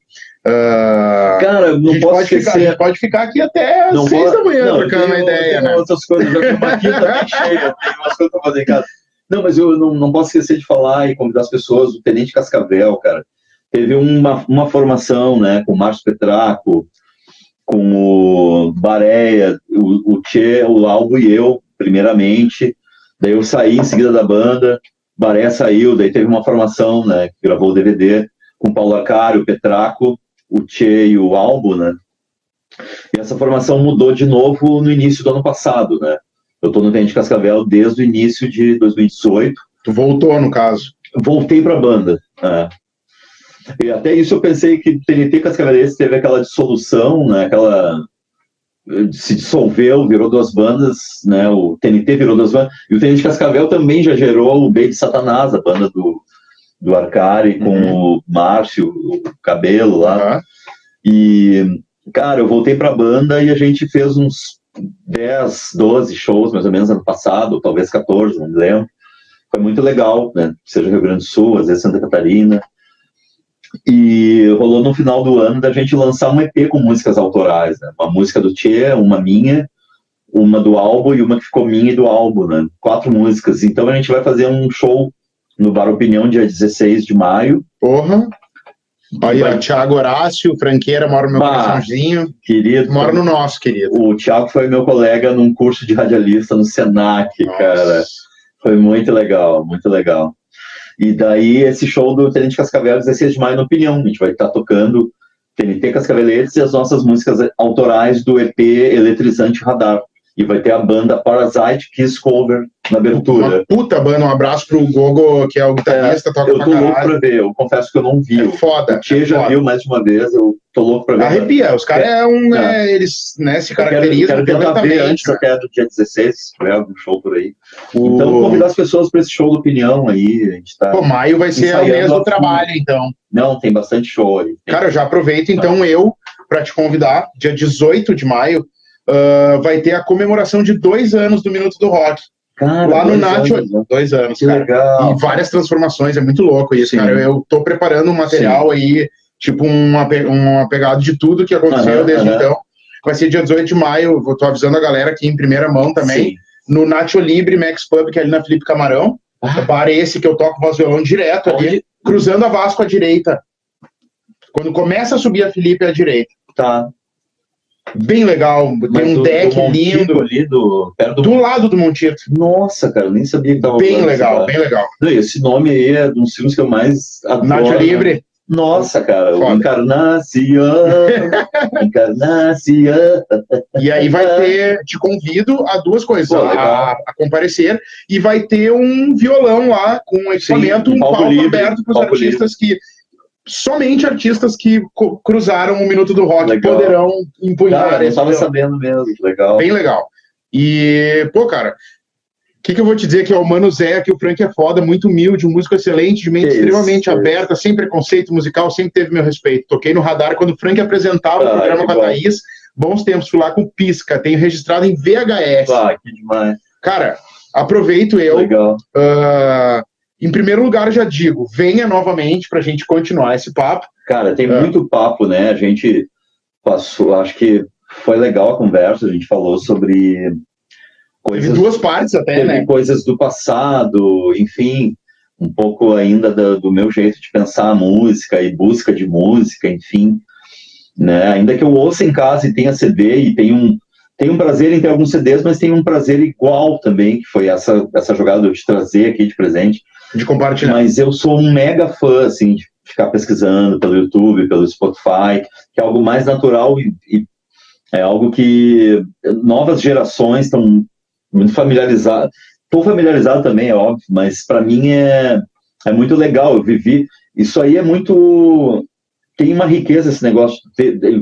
Uh, Cara, não posso pode esquecer. Ficar, pode ficar aqui até não seis da manhã não, trocando uma ideia, né? outras coisas, já uma quinta bem cheia, tem umas coisas pra fazer em casa. Não, mas eu não, não posso esquecer de falar e convidar as pessoas, o Tenente Cascavel, cara, teve uma, uma formação, né, com o Márcio Petraco, com o Bareia, o, o Tchê, o Alvo e eu, primeiramente, daí eu saí em seguida da banda, Baré saiu, daí teve uma formação, né, que gravou o DVD com Paulo Arcário, o Petraco, o Tchê e o Albo, né, e essa formação mudou de novo no início do ano passado, né, eu tô no Tenente Cascavel desde o início de 2018. Tu voltou, no caso? Voltei pra banda, né, e até isso eu pensei que o TNT Cascavelense teve aquela dissolução, né, aquela se dissolveu, virou duas bandas, né? O TNT virou duas bandas, e o TNT Cascavel também já gerou o Baby Satanás, a banda do, do Arcari com uhum. o Márcio, o Cabelo lá. Uhum. E, cara, eu voltei pra banda e a gente fez uns 10, 12 shows, mais ou menos, ano passado, talvez 14, não me lembro. Foi muito legal, né? Seja Rio Grande do Sul, às vezes Santa Catarina. E rolou no final do ano da gente lançar um EP com músicas autorais, né? Uma música do Tchê, uma minha, uma do álbum e uma que ficou minha e do álbum, né? Quatro músicas. Então a gente vai fazer um show no Bar Opinião, dia 16 de maio. Porra! Aí, vai... Thiago Horácio, Franqueira, mora no meu bah, coraçãozinho. Querido. Mora no nosso, querido. O Thiago foi meu colega num curso de radialista no Senac, Nossa. cara. Foi muito legal, muito legal. E daí esse show do Tenente Cascavel, 16 de maio, na opinião. A gente vai estar tocando TNT Cascaveletes e as nossas músicas autorais do EP Eletrizante Radar. E vai ter a banda Parasite Kiss Cover na abertura. Uma puta banda, um abraço pro Gogo, que é o guitarrista, é, toca Eu tô louco pra ver, eu confesso que eu não vi. É foda. O Tchê é já viu mais de uma vez, eu tô louco pra ver. Arrepia, os caras é um, é. eles né, se caracterizam eu quero, quero ver antes, eu quero do dia 16, se tiver algum show por aí. O... Então, convidar as pessoas pra esse show do Opinião aí, a gente tá... Pô, maio vai ser o mês do trabalho, então. Não, tem bastante show aí. Cara, eu já aproveito, então, eu, pra te convidar, dia 18 de maio, uh, vai ter a comemoração de dois anos do Minuto do Rock. Cara, lá no Nacho, anos, né? dois anos, que cara. Legal. E várias transformações, é muito louco isso, Sim. cara. Eu tô preparando um material Sim. aí, tipo um, um apegado de tudo que aconteceu desde então. Vai ser dia 18 de maio, vou tô avisando a galera aqui em primeira mão também. Sim. No Nacho Libre Max Pub, que é ali na Felipe Camarão. Ah. Bar esse que eu toco voz violão direto Onde? ali, cruzando a Vasco à direita. Quando começa a subir a Felipe à direita. Tá bem legal. Mas tem um do, deck do lindo. Ali do, do... do lado do Montito. Nossa, cara, nem sabia que tava Bem legal, bem legal. esse nome aí é um dos filmes que eu mais adoro. Nath Libre. Nossa, cara, o Encarnacion, Encarnacion. E aí vai ter, te convido a duas coisas, Pô, a, a, comparecer, e vai ter um violão lá com equipamento, Sim, um palco, palco aberto para os artistas livre. que somente artistas que cruzaram o Minuto do Rock legal. poderão empunhar. Cara, eu estava sabendo mesmo, legal. Bem legal. E, pô, cara, o que, que, eu vou te dizer que é o Mano Zé, que o Frank é foda, muito humilde, um músico excelente, de mente que extremamente isso, aberta, sem preconceito musical, sempre teve meu respeito. Toquei no radar quando o Frank apresentava ah, o programa com a Thaís, bons tempos, fui lá com Pisca, tenho registrado em VHS. Ah, que demais. Cara, aproveito eu. Legal. Uh, em primeiro lugar, já digo, venha novamente para a gente continuar esse papo. Cara, tem é. muito papo, né? A gente passou, acho que foi legal a conversa, a gente falou sobre coisas. Teve duas partes até, né? Coisas do passado, enfim, um pouco ainda do, do, meu jeito de pensar a música e busca de música, enfim. Né? Ainda que eu ouça em casa e tenha CD e tenha um, tem um prazer em ter alguns CDs, mas tem um prazer igual também, que foi essa, essa jogada de trazer aqui de presente de compartilhar. Mas eu sou um mega fã, assim, de ficar pesquisando pelo YouTube, pelo Spotify, que é algo mais natural e, e é algo que novas gerações estão muito familiarizadas. Estou familiarizado também, é óbvio, mas para mim é, é muito legal. Eu vivi. Isso aí é muito. Tem uma riqueza esse negócio.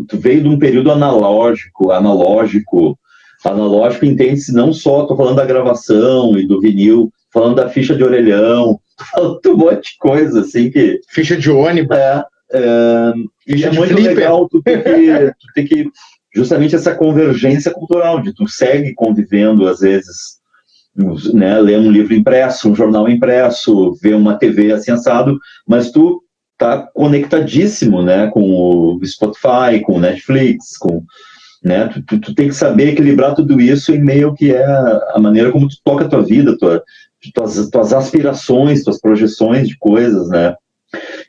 Tu veio de um período analógico, analógico. Analógico entende-se não só, estou falando da gravação e do vinil, falando da ficha de orelhão, falando um monte de coisa, assim, que... Ficha de ônibus. É, é, ficha é muito flipper. legal tu ter, que, tu ter que, justamente essa convergência cultural, de tu segue convivendo, às vezes, né, ler um livro impresso, um jornal impresso, ver uma TV assim assado, mas tu tá conectadíssimo, né, com o Spotify, com o Netflix, com né? Tu, tu, tu, tem que saber equilibrar tudo isso em meio que é a maneira como tu toca a tua vida, tua, tuas, tuas aspirações, tuas projeções de coisas, né?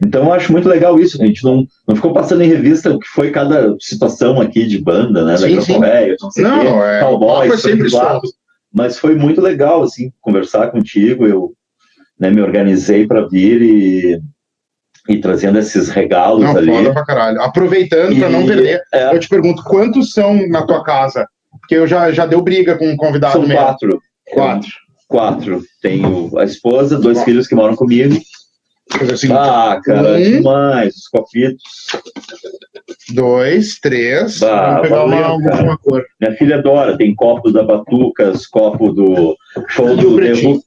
Então eu acho muito legal isso, a gente não, não ficou passando em revista o que foi cada situação aqui de banda, né? Sim, da sim. Correia, não sei não, quê, é, Cowboys, sempre mas foi muito legal, assim, conversar contigo, eu né, me organizei para vir e, e trazendo esses regalos não, ali. Foda pra caralho. Aproveitando para não perder, é, eu te pergunto, quantos são na tua casa? Porque eu já, já deu briga com um convidado são mesmo. quatro. Quatro. Quatro. Tenho a esposa, dois filhos que moram comigo. Assim, ah, cara, um, demais, os copitos. Dois, três. Bah, pegar valeu, uma, uma cor. Minha filha adora, tem copos da Batucas, copo do show do Devo.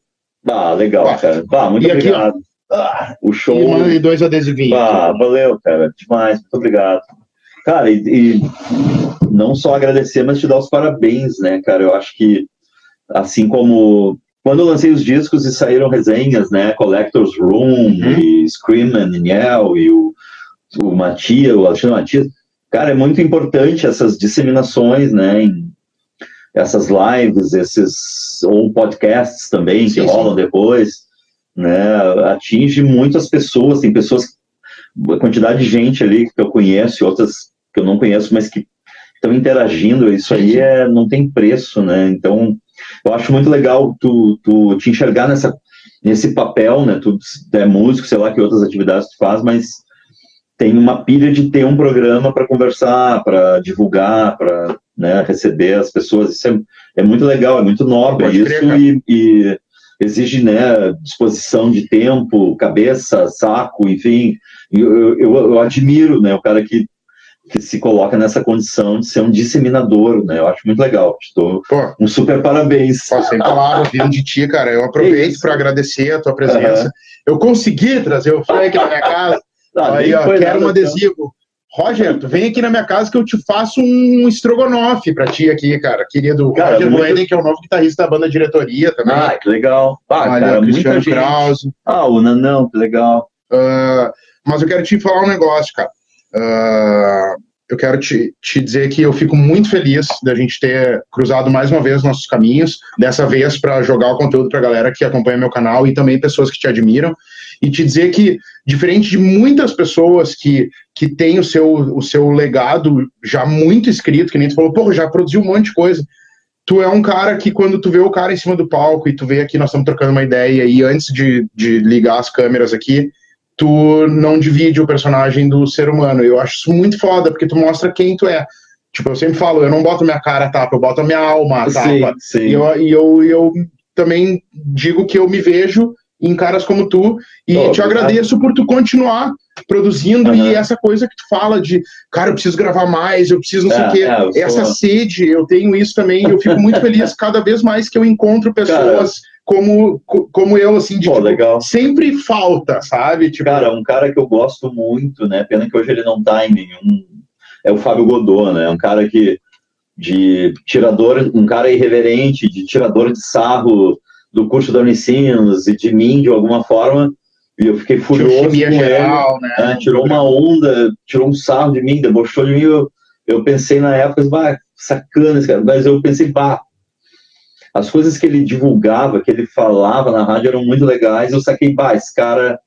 Ah, legal, bah. cara. Bah, muito e obrigado. Aqui, ah, o show. E, dois adesivinhos. Ah, valeu, cara. Demais, muito obrigado. Cara, e, e, não só agradecer, mas te dar os parabéns, né, cara? Eu acho que, assim como quando eu lancei os discos e saíram resenhas, né? Collector's Room, uhum. e Scream and Yell, e o, o Matias, o Alexandre Matias. Cara, é muito importante essas disseminações, né? Em, essas lives, esses ou podcasts também sim, que rolam sim. depois, né? Atinge muitas pessoas, tem pessoas, a quantidade de gente ali que eu conheço, e outras que eu não conheço, mas que estão interagindo, isso aí é, não tem preço, né? Então, eu acho muito legal tu, tu te enxergar nessa, nesse papel, né? Tu é músico, sei lá que outras atividades tu faz, mas tem uma pilha de ter um programa para conversar, para divulgar, para né, receber as pessoas. Isso é, é muito legal, é muito nobre Pode isso crer, e, e, exige né, disposição de tempo, cabeça, saco, enfim. Eu, eu, eu admiro né, o cara que que se coloca nessa condição de ser um disseminador, né? Eu acho muito legal. Estou um super parabéns. Pô, sem palavras, vindo de ti, cara. Eu aproveito para agradecer a tua presença. Uhum. Eu consegui trazer o Frank na minha casa. Ah, Aí, ó, quero um adesivo. Então. Roger, tu vem aqui na minha casa que eu te faço um estrogonofe pra ti aqui, cara. Querido cara, Roger muito... que é o novo guitarrista da banda diretoria também. Ah, que legal. Ah, Olha, cara, Cristiano Krause. Ah, o Nanão, que legal. Uh, mas eu quero te falar um negócio, cara. Uh, eu quero te, te dizer que eu fico muito feliz da gente ter cruzado mais uma vez nossos caminhos, dessa vez para jogar o conteúdo para a galera que acompanha meu canal e também pessoas que te admiram, e te dizer que, diferente de muitas pessoas que, que têm o seu, o seu legado já muito escrito, que nem tu falou, pô, já produziu um monte de coisa, tu é um cara que quando tu vê o cara em cima do palco e tu vê aqui, nós estamos trocando uma ideia, e antes de, de ligar as câmeras aqui, tu não divide o personagem do ser humano. Eu acho isso muito foda, porque tu mostra quem tu é. Tipo, eu sempre falo, eu não boto minha cara a tapa, eu boto a minha alma a tapa. Sim, sim. E, eu, e eu, eu também digo que eu me vejo em caras como tu e oh, te agradeço por tu continuar produzindo uhum. e essa coisa que tu fala de, cara, eu preciso gravar mais, eu preciso não é, sei o quê. É, essa sede, eu tenho isso também, eu fico muito feliz cada vez mais que eu encontro pessoas como, como eu, assim, de Pô, tipo, legal. sempre falta, sabe? Tipo... Cara, um cara que eu gosto muito, né? Pena que hoje ele não tá em nenhum. É o Fábio Godot, né? Um cara que. de tirador, um cara irreverente, de tirador de sarro do curso da Unicinos e de mim, de alguma forma. E eu fiquei furioso com geral, ele, né? né? Tirou uma onda, tirou um sarro de mim, debochou de mim. Eu, eu pensei na época, bah, sacana esse cara. Mas eu pensei, bah, as coisas que ele divulgava, que ele falava na rádio eram muito legais. Eu saquei, bah, esse cara,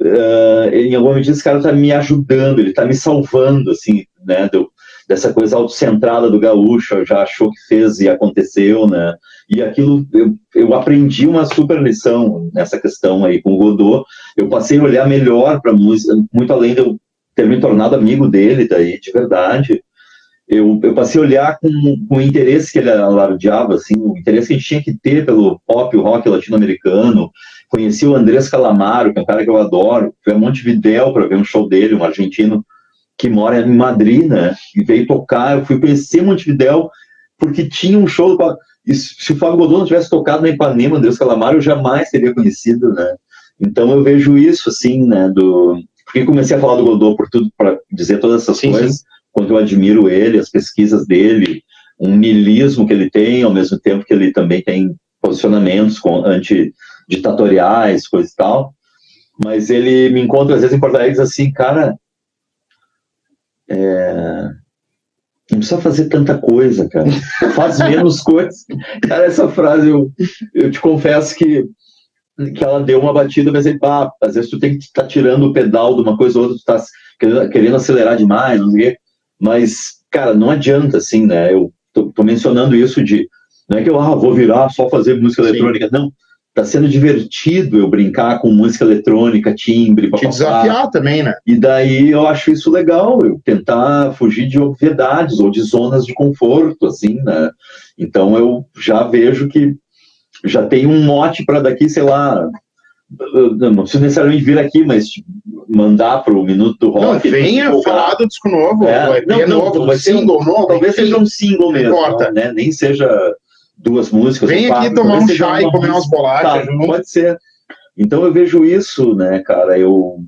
uh, em alguma medida, esse cara tá me ajudando, ele tá me salvando, assim, né, dessa coisa autocentrada do gaúcho, já achou que fez e aconteceu, né, e aquilo, eu, eu aprendi uma super lição nessa questão aí com o Godot, eu passei a olhar melhor para música, muito além de eu ter me tornado amigo dele daí, de verdade, eu, eu passei a olhar com, com o interesse que ele alardeava, assim, o interesse que a gente tinha que ter pelo pop, o rock latino-americano. Conheci o Andrés Calamaro, que é um cara que eu adoro. Fui a Montevidéu para ver um show dele, um argentino que mora em Madrid, né? E veio tocar. Eu fui conhecer Montevidéu porque tinha um show. E se o Fábio Godot não tivesse tocado na Ipanema, Andrés Calamaro, eu jamais teria conhecido, né? Então eu vejo isso, assim, né? Do... Porque comecei a falar do Godot por tudo, para dizer todas essas sim, coisas. Sim quanto eu admiro ele, as pesquisas dele, um nilismo que ele tem, ao mesmo tempo que ele também tem posicionamentos antiditatoriais, coisa e tal. Mas ele me encontra às vezes em Porto Alegre e diz assim, cara, é... não precisa fazer tanta coisa, cara. Faz menos coisas. Cara, essa frase eu, eu te confesso que que ela deu uma batida, mas aí, pá, às vezes tu tem que estar tá tirando o pedal de uma coisa ou outra, tu tá querendo, querendo acelerar demais, não sei o quê. Mas, cara, não adianta, assim, né? Eu tô, tô mencionando isso de Não é que eu ah, vou virar só fazer música eletrônica. Sim. Não, tá sendo divertido eu brincar com música eletrônica, timbre, papapá. Te desafiar também, né? E daí eu acho isso legal, eu tentar fugir de obviedades ou de zonas de conforto, assim, né? Então eu já vejo que já tem um mote para daqui, sei lá, não precisa necessariamente vir aqui, mas tipo, mandar para o Minuto do Rock. Não, venha falar do disco novo, é, não, não, novo, vai single um, novo. Talvez seja um single mesmo, importa. né? Nem seja duas músicas. Vem aqui tomar um chá e comer umas bolachas. Tá, pode ser. Então eu vejo isso, né, cara? Eu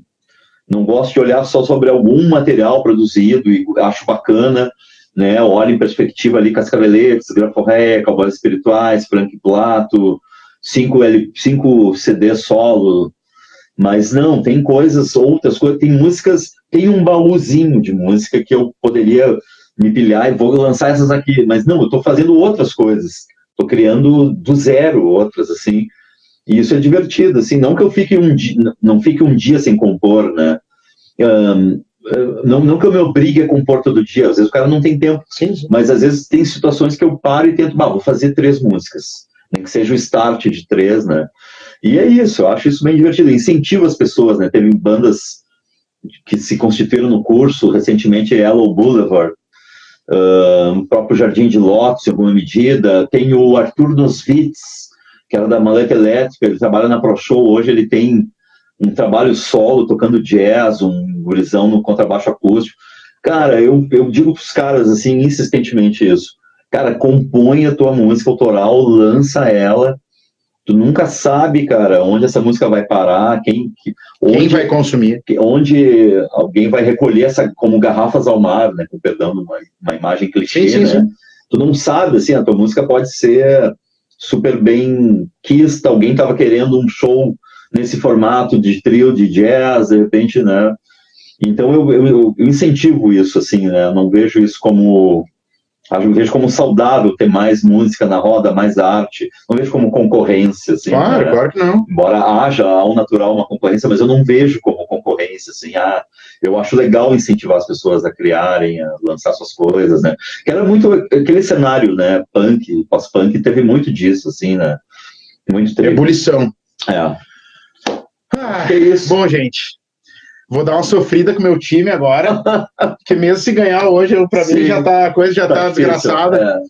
não gosto de olhar só sobre algum material produzido e acho bacana, né? Olho em perspectiva ali Cascaveletes, Graforré, Cowboys Espirituais, Frank Plato, cinco, L, cinco CD solo. Mas não, tem coisas, outras coisas, tem músicas, tem um baúzinho de música que eu poderia me pilhar e vou lançar essas aqui. Mas não, eu estou fazendo outras coisas Estou criando do zero outras, assim. E isso é divertido, assim. Não que eu fique um dia, não fique um dia sem compor, né? Um, não, não que eu me obrigue a compor todo dia, às vezes o cara não tem tempo, sim, sim. mas às vezes tem situações que eu paro e tento, bah, vou fazer três músicas, nem que seja o start de três, né? E é isso, eu acho isso bem divertido, incentiva as pessoas, né? Teve bandas que se constituíram no curso, recentemente Yellow Boulevard, o próprio Jardim de Lopes, em alguma medida. Tem o Arthur Nosvitz, que era da Maleta Elétrica, ele trabalha na Pro Show, hoje ele tem um trabalho solo, tocando jazz, um gurizão no contrabaixo acústico. Cara, eu, eu digo para os caras, assim, insistentemente isso. Cara, compõe a tua música autoral, lança ela, tu nunca sabe, cara, onde essa música vai parar, quem, onde, quem vai consumir, onde alguém vai recolher essa como garrafas ao mar, né, com perdão, uma, uma imagem clichê, sim, sim, né? Sim. Tu não sabe, assim, a tua música pode ser super bem quista, alguém estava querendo um show nesse formato de trio de jazz, de repente, né? Então eu, eu, eu incentivo isso, assim, né? Eu não vejo isso como eu vejo como saudável ter mais música na roda, mais arte. Não vejo como concorrência, assim. Claro, né? claro que não. Embora haja ao natural uma concorrência, mas eu não vejo como concorrência, assim. Ah, eu acho legal incentivar as pessoas a criarem, a lançar suas coisas, né? Que era muito aquele cenário, né? Punk, pós-punk, teve muito disso, assim, né? Muito. Ebulição. É. Ah, que isso. Bom, gente, Vou dar uma sofrida com o meu time agora, porque mesmo se ganhar hoje, para mim já tá, a coisa já tá, tá desgraçada.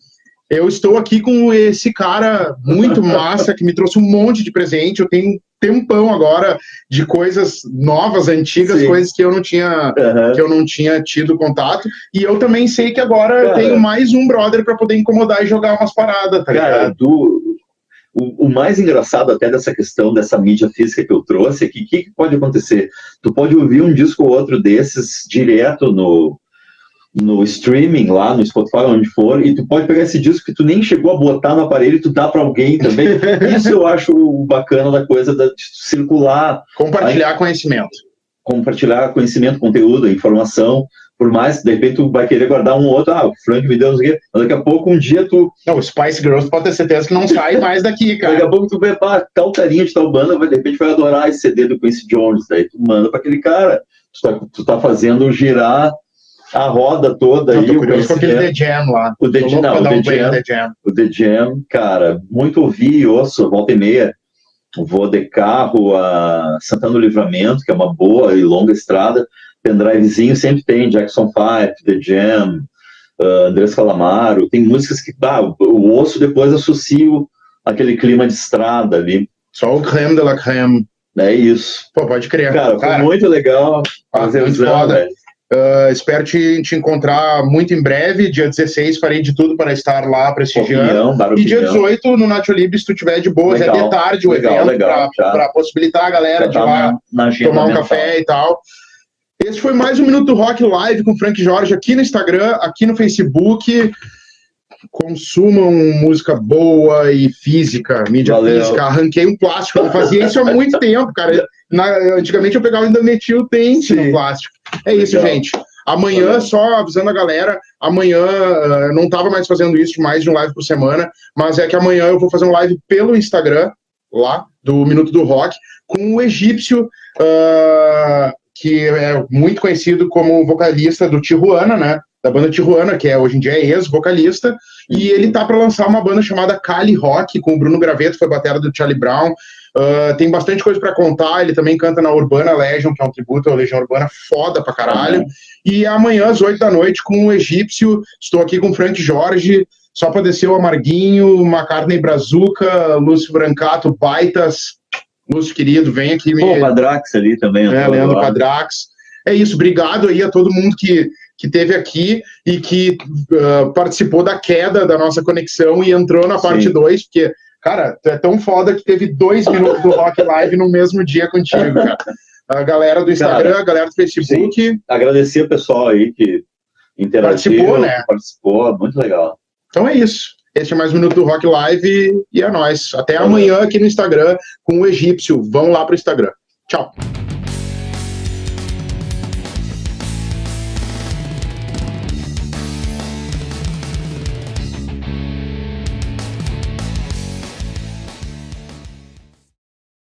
É. Eu estou aqui com esse cara muito massa que me trouxe um monte de presente. Eu tenho um tempão agora de coisas novas, antigas, Sim. coisas que eu não tinha uhum. que eu não tinha tido contato. E eu também sei que agora eu tenho mais um brother para poder incomodar e jogar umas paradas, tá cara, ligado? Do, o, o, mais engraçado até dessa questão dessa mídia física que eu trouxe é que o que, que, pode acontecer? Tu pode ouvir um disco ou outro desses direto no, no streaming lá, no Spotify, onde for, e tu pode pegar esse disco que tu nem chegou a botar no aparelho e tu dá para alguém também. Isso eu acho bacana da coisa de circular. Compartilhar aí, conhecimento. Compartilhar conhecimento, conteúdo, informação por mais, de repente, tu vai querer guardar um outro, ah, o Frank me deu, não sei o quê, mas daqui a pouco, um dia tu... Não, o Spice Girls pode ter certeza que não sai mais daqui, cara. daqui a pouco tu vê, pá, tal carinha de tal banda, vai, de repente vai adorar esse CD do Quincy Jones, daí tu manda para aquele cara, tu tá, tu tá fazendo girar a roda toda não, aí. Tô curioso com aquele The Jam lá. O The, não, o The, Jam, The Jam. O The Jam, cara, muito ouvi e ouço, volta e meia, vou de carro a Santana do Livramento, que é uma boa e longa estrada, pendrivezinho sempre tem Jackson 5, The Jam, uh, Andrés Calamaro, tem músicas que ah, o osso depois associo aquele clima de estrada ali. Só o creme de la creme. É isso. Pô, pode crer. Cara, Cara foi muito legal ah, fazer muito foda. Uh, espero te, te encontrar muito em breve. Dia 16 farei de tudo para estar lá prestigiando. E dia 18 no Nacho Libre, se tu tiver de boas, legal, é de tarde o legal, evento para possibilitar a galera de lá na, na tomar um café e tal. Esse foi mais um Minuto Rock Live com Frank Jorge aqui no Instagram, aqui no Facebook. Consumam música boa e física, mídia Valeu. física. Arranquei um plástico. Eu fazia isso há muito tempo, cara. Na, antigamente eu pegava e ainda metia o dente Sim. no plástico. É isso, Legal. gente. Amanhã, Valeu. só avisando a galera, amanhã uh, não estava mais fazendo isso, mais de um live por semana, mas é que amanhã eu vou fazer um live pelo Instagram, lá, do Minuto do Rock, com o egípcio. Uh, que é muito conhecido como vocalista do Tijuana, né? da banda Tijuana, que é hoje em dia é ex-vocalista, e ele tá para lançar uma banda chamada Cali Rock, com o Bruno Graveto, foi batera do Charlie Brown. Uh, tem bastante coisa para contar, ele também canta na Urbana Legion, que é um tributo à Legião Urbana foda pra caralho. Uhum. E amanhã, às 8 da noite, com o Egípcio, estou aqui com o Frank Jorge, só para descer o Amarguinho, McCartney Brazuca, Lúcio Brancato, Baitas, Lúcio querido, vem aqui. Pô, me... Padrax ali também. É, Leandro Padrax. É isso, obrigado aí a todo mundo que, que teve aqui e que uh, participou da queda da nossa conexão e entrou na parte 2, porque, cara, tu é tão foda que teve dois minutos do Rock Live no mesmo dia contigo, cara. A galera do Instagram, cara, a galera do Facebook. Sim. Agradecer o pessoal aí que interagiu, participou, né? participou, muito legal. Então é isso. Este é mais um Minuto do Rock Live e é nóis. Até amanhã aqui no Instagram com o Egípcio. Vão lá pro Instagram. Tchau.